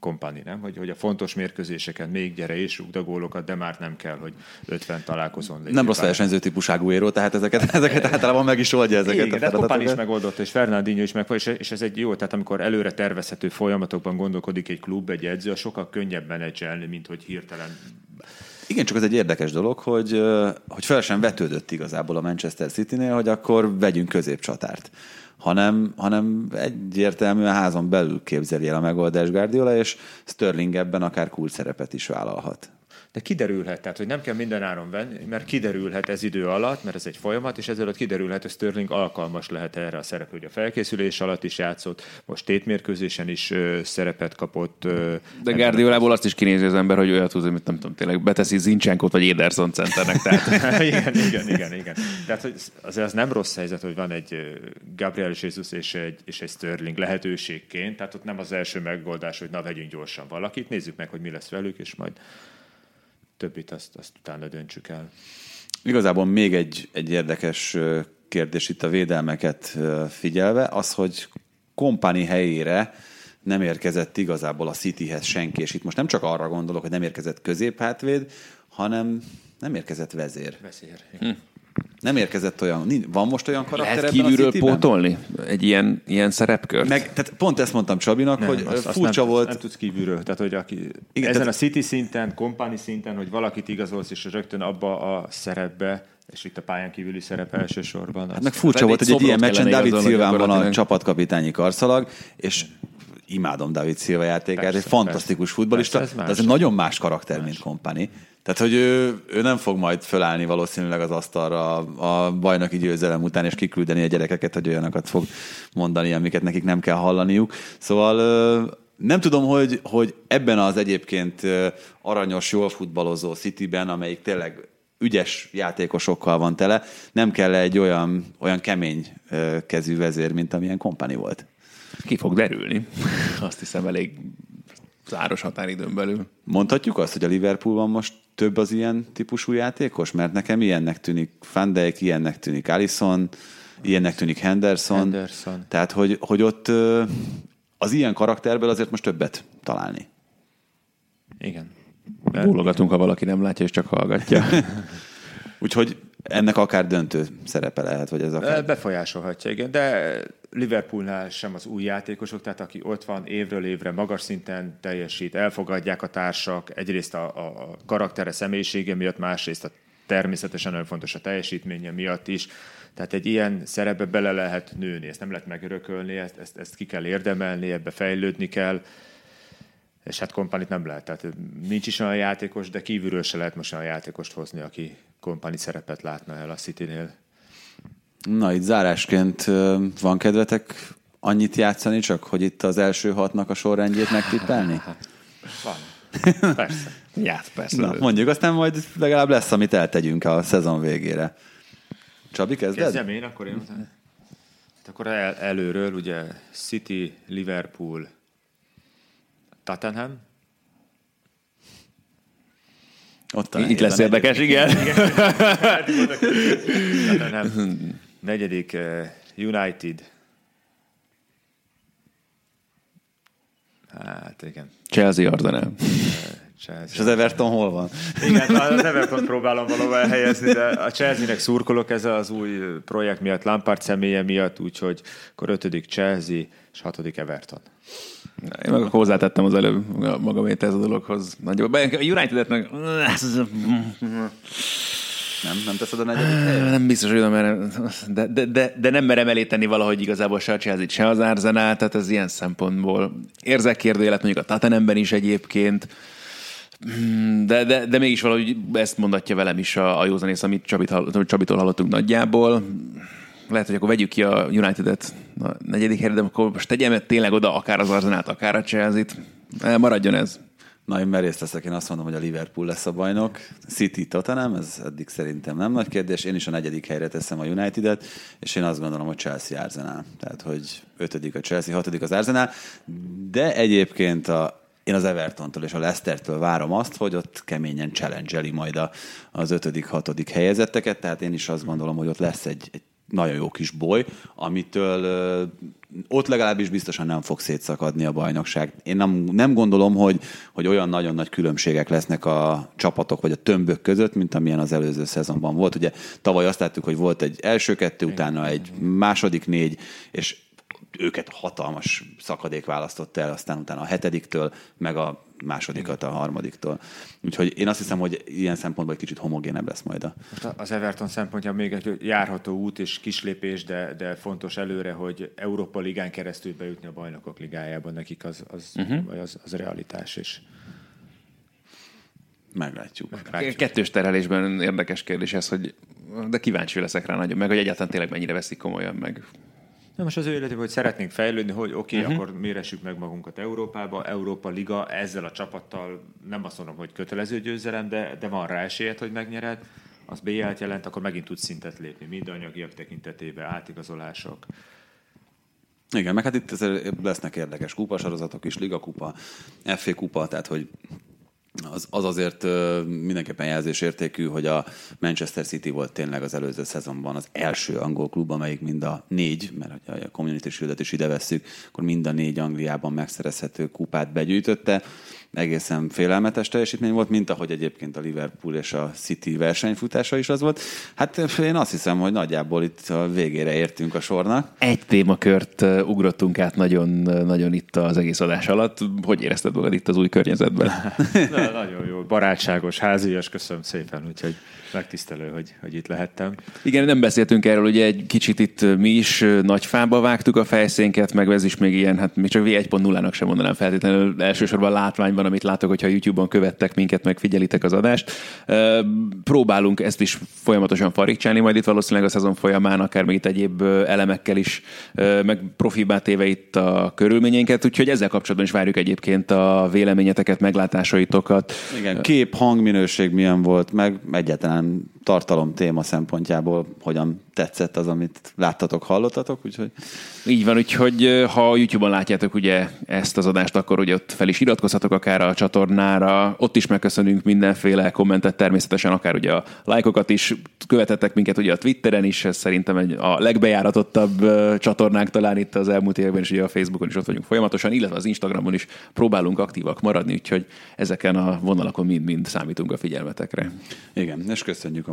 Speaker 3: kompani, nem? Hogy, hogy a fontos mérkőzéseken még gyere és rúgd a gólokat, de már nem kell, hogy 50 találkozón
Speaker 2: legyen. Nem rossz versenyző típusú éró, tehát ezeket, *laughs* ezeket általában meg is oldja ezeket
Speaker 3: Igen, a de Kompani is megoldott, és Fernandinho is meg, és, és ez egy jó, tehát amikor előre tervezhető folyamatokban gondolkodik egy klub, egy edző, a sokkal könnyebb menedzselni, mint hogy hirtelen
Speaker 2: igen, csak ez egy érdekes dolog, hogy, hogy fel sem vetődött igazából a Manchester City-nél, hogy akkor vegyünk középcsatárt hanem, hanem egyértelműen házon belül képzeli el a megoldás Guardiola, és Sterling ebben akár kult szerepet is vállalhat.
Speaker 3: De kiderülhet, tehát hogy nem kell minden áron venni, mert kiderülhet ez idő alatt, mert ez egy folyamat, és ezzel kiderülhet, hogy Sterling alkalmas lehet erre a szerepre, hogy a felkészülés alatt is játszott, most tétmérkőzésen is ö, szerepet kapott. Ö,
Speaker 4: de Guardiolából azt is kinézi az ember, hogy olyat tud, hogy nem tudom, tényleg beteszi Zincsenkot vagy Ederson centernek. Tehát. *laughs*
Speaker 3: igen, igen, igen, igen. Tehát hogy azért az nem rossz helyzet, hogy van egy Gabriel Jesus és egy, és egy Sterling lehetőségként, tehát ott nem az első megoldás, hogy na vegyünk gyorsan valakit, nézzük meg, hogy mi lesz velük, és majd többit azt, azt utána döntsük el.
Speaker 2: Igazából még egy, egy érdekes kérdés itt a védelmeket figyelve, az, hogy kompani helyére nem érkezett igazából a Cityhez senki, és itt most nem csak arra gondolok, hogy nem érkezett középhátvéd, hanem nem érkezett vezér.
Speaker 3: Vezér.
Speaker 2: Hm. Nem érkezett olyan, van most olyan karakter
Speaker 4: Lehet kívülről pótolni egy ilyen, ilyen szerepkört?
Speaker 2: Meg, tehát pont ezt mondtam Csabinak, nem, hogy azt, furcsa
Speaker 3: azt
Speaker 2: volt.
Speaker 3: Nem, nem tudsz kívülről. Tehát, hogy aki, Igen, ezen tehát... a City szinten, kompani szinten, hogy valakit igazolsz, és rögtön abba a szerepbe, és itt a pályán kívüli szerep elsősorban.
Speaker 2: Hát meg furcsa volt, hogy egy ilyen meccsen David Szilván van a csapatkapitányi karszalag, és imádom David Szilva játékát, persze, egy fantasztikus persze, futbolista, persze, ez de ez egy nagyon más karakter, más. mint kompani. Tehát, hogy ő, ő nem fog majd fölállni valószínűleg az asztalra a, a bajnoki győzelem után, és kiküldeni a gyerekeket, hogy olyanokat fog mondani, amiket nekik nem kell hallaniuk. Szóval nem tudom, hogy, hogy ebben az egyébként aranyos, jól futballozó Cityben, amelyik tényleg ügyes játékosokkal van tele, nem kell egy olyan, olyan kemény kezű vezér, mint amilyen kompani volt.
Speaker 4: Ki fog derülni. *laughs* Azt hiszem elég záros határidőn belül.
Speaker 2: Mondhatjuk azt, hogy a Liverpoolban most több az ilyen típusú játékos? Mert nekem ilyennek tűnik Van Dijk, ilyennek tűnik Allison, ilyennek tűnik Henderson.
Speaker 3: Henderson.
Speaker 2: Tehát, hogy, hogy ott az ilyen karakterből azért most többet találni.
Speaker 3: Igen.
Speaker 4: Bólogatunk, ha valaki nem látja, és csak hallgatja. *laughs*
Speaker 2: Úgyhogy ennek akár döntő szerepe lehet, vagy ez akár...
Speaker 3: Befolyásolhatja, igen, de Liverpoolnál sem az új játékosok, tehát aki ott van évről évre magas szinten teljesít, elfogadják a társak, egyrészt a, a, karaktere, személyisége miatt, másrészt a természetesen nagyon fontos a teljesítménye miatt is. Tehát egy ilyen szerepbe bele lehet nőni, ezt nem lehet megörökölni, ezt, ezt, ezt ki kell érdemelni, ebbe fejlődni kell, és hát kompanit nem lehet. Tehát nincs is olyan játékos, de kívülről se lehet most olyan játékost hozni, aki kompani szerepet látna el a City-nél.
Speaker 2: Na, itt zárásként van kedvetek annyit játszani, csak hogy itt az első hatnak a sorrendjét megtippelni? *laughs*
Speaker 3: Van. *laughs* Persze.
Speaker 4: Ját, persze.
Speaker 2: Na, mondjuk, aztán majd legalább lesz, amit eltegyünk a szezon végére. Csabi, kezded?
Speaker 3: Kezdjem én, akkor én. Hát akkor el, előről ugye City, Liverpool, Tottenham.
Speaker 4: Ott Itt lesz érdekes, *laughs* igen.
Speaker 3: Tottenham. Negyedik uh, United. Hát igen.
Speaker 4: Chelsea Arsenal.
Speaker 2: Chelsea. És az Everton hol van?
Speaker 3: Igen, *laughs* az Everton próbálom valahol elhelyezni, de a Chelsea-nek szurkolok ez az új projekt miatt, Lampard személye miatt, úgyhogy akkor ötödik Chelsea és hatodik Everton.
Speaker 4: Én meg hozzátettem az előbb magamét ez a dologhoz. Nagyobb. A United-et
Speaker 2: nem, nem teszed a negyedik helyre?
Speaker 4: Nem biztos, hogy merem, de, de, de, de, nem merem eléteni valahogy igazából se a chelsea se az Arsenal, tehát ez ilyen szempontból érzek kérdőjelet mondjuk a Tatanemben is egyébként, de, de, de mégis valahogy ezt mondatja velem is a, a józanész, amit Csabit, Csabitól hallottunk nagyjából. Lehet, hogy akkor vegyük ki a United-et a negyedik helyre, de akkor most tegyem tényleg oda akár az Arzenát, akár a Chelsea-t. Maradjon ez.
Speaker 2: Na, én merész leszek, én azt mondom, hogy a Liverpool lesz a bajnok. City Tottenham, ez eddig szerintem nem nagy kérdés. Én is a negyedik helyre teszem a United-et, és én azt gondolom, hogy Chelsea Arsenal. Tehát, hogy ötödik a Chelsea, hatodik az Arsenal. De egyébként a, én az Evertontól és a Leicestertől várom azt, hogy ott keményen challenge majd a, az ötödik, hatodik helyezetteket, tehát én is azt gondolom, hogy ott lesz egy, egy nagyon jó kis boly, amitől ott legalábbis biztosan nem fog szétszakadni a bajnokság. Én nem, nem gondolom, hogy, hogy olyan nagyon nagy különbségek lesznek a csapatok vagy a tömbök között, mint amilyen az előző szezonban volt. Ugye tavaly azt láttuk, hogy volt egy első kettő, utána egy második négy, és őket hatalmas szakadék választott el, aztán utána a hetediktől, meg a másodikat a harmadiktól. Úgyhogy én azt hiszem, hogy ilyen szempontból egy kicsit homogénebb lesz majd a...
Speaker 3: Most az Everton szempontja még egy járható út és kislépés, de, de fontos előre, hogy Európa Ligán keresztül bejutni a bajnokok ligájában nekik az, az, uh-huh. az, az realitás is.
Speaker 2: Meglátjuk.
Speaker 4: Meglátjuk. Kettős terhelésben érdekes kérdés ez, hogy de kíváncsi leszek rá nagyon, meg hogy egyáltalán tényleg mennyire veszik komolyan meg.
Speaker 3: Na most az ő életében, hogy szeretnénk fejlődni, hogy oké, okay, uh-huh. akkor méressük meg magunkat Európába, Európa Liga, ezzel a csapattal nem azt mondom, hogy kötelező győzelem, de, de van rá esélyed, hogy megnyered, az BL-t jelent, akkor megint tudsz szintet lépni, mind anyagiak tekintetében, átigazolások.
Speaker 2: Igen, meg hát itt lesznek érdekes kupasorozatok is, Liga kupa, FA kupa, tehát hogy az, az azért mindenképpen jelzésértékű, hogy a Manchester City volt tényleg az előző szezonban az első angol klub, amelyik mind a négy, mert ha a Community Shield-et is ide vesszük, akkor mind a négy Angliában megszerezhető kupát begyűjtötte egészen félelmetes teljesítmény volt, mint ahogy egyébként a Liverpool és a City versenyfutása is az volt. Hát én azt hiszem, hogy nagyjából itt a végére értünk a sornak.
Speaker 4: Egy témakört ugrottunk át nagyon, nagyon itt az egész adás alatt. Hogy érezted magad itt az új környezetben? *laughs*
Speaker 3: Na, nagyon jó, barátságos, házias, köszönöm szépen, úgyhogy megtisztelő, hogy, hogy itt lehettem.
Speaker 4: Igen, nem beszéltünk erről, ugye egy kicsit itt mi is nagy fába vágtuk a fejszénket, meg ez is még ilyen, hát még csak V1.0-nak sem mondanám feltétlenül, elsősorban látványban, amit látok, hogyha YouTube-on követtek minket, meg figyelitek az adást. Próbálunk ezt is folyamatosan farigcsálni, majd itt valószínűleg a szezon folyamán, akár még itt egyéb elemekkel is, meg profibá téve itt a körülményeinket, úgyhogy ezzel kapcsolatban is várjuk egyébként a véleményeteket, meglátásaitokat.
Speaker 2: Igen, kép, hangminőség milyen volt, meg egyáltalán and tartalom téma szempontjából hogyan tetszett az, amit láttatok, hallottatok, úgyhogy...
Speaker 4: Így van, úgyhogy ha YouTube-on látjátok ugye ezt az adást, akkor ugye ott fel is iratkozhatok akár a csatornára, ott is megköszönünk mindenféle kommentet természetesen, akár ugye a lájkokat is, követettek minket ugye a Twitteren is, ez szerintem egy a legbejáratottabb csatornánk talán itt az elmúlt években, és ugye a Facebookon is ott vagyunk folyamatosan, illetve az Instagramon is próbálunk aktívak maradni, úgyhogy ezeken a vonalakon mind-mind számítunk a figyelmetekre.
Speaker 2: Igen, és köszönjük a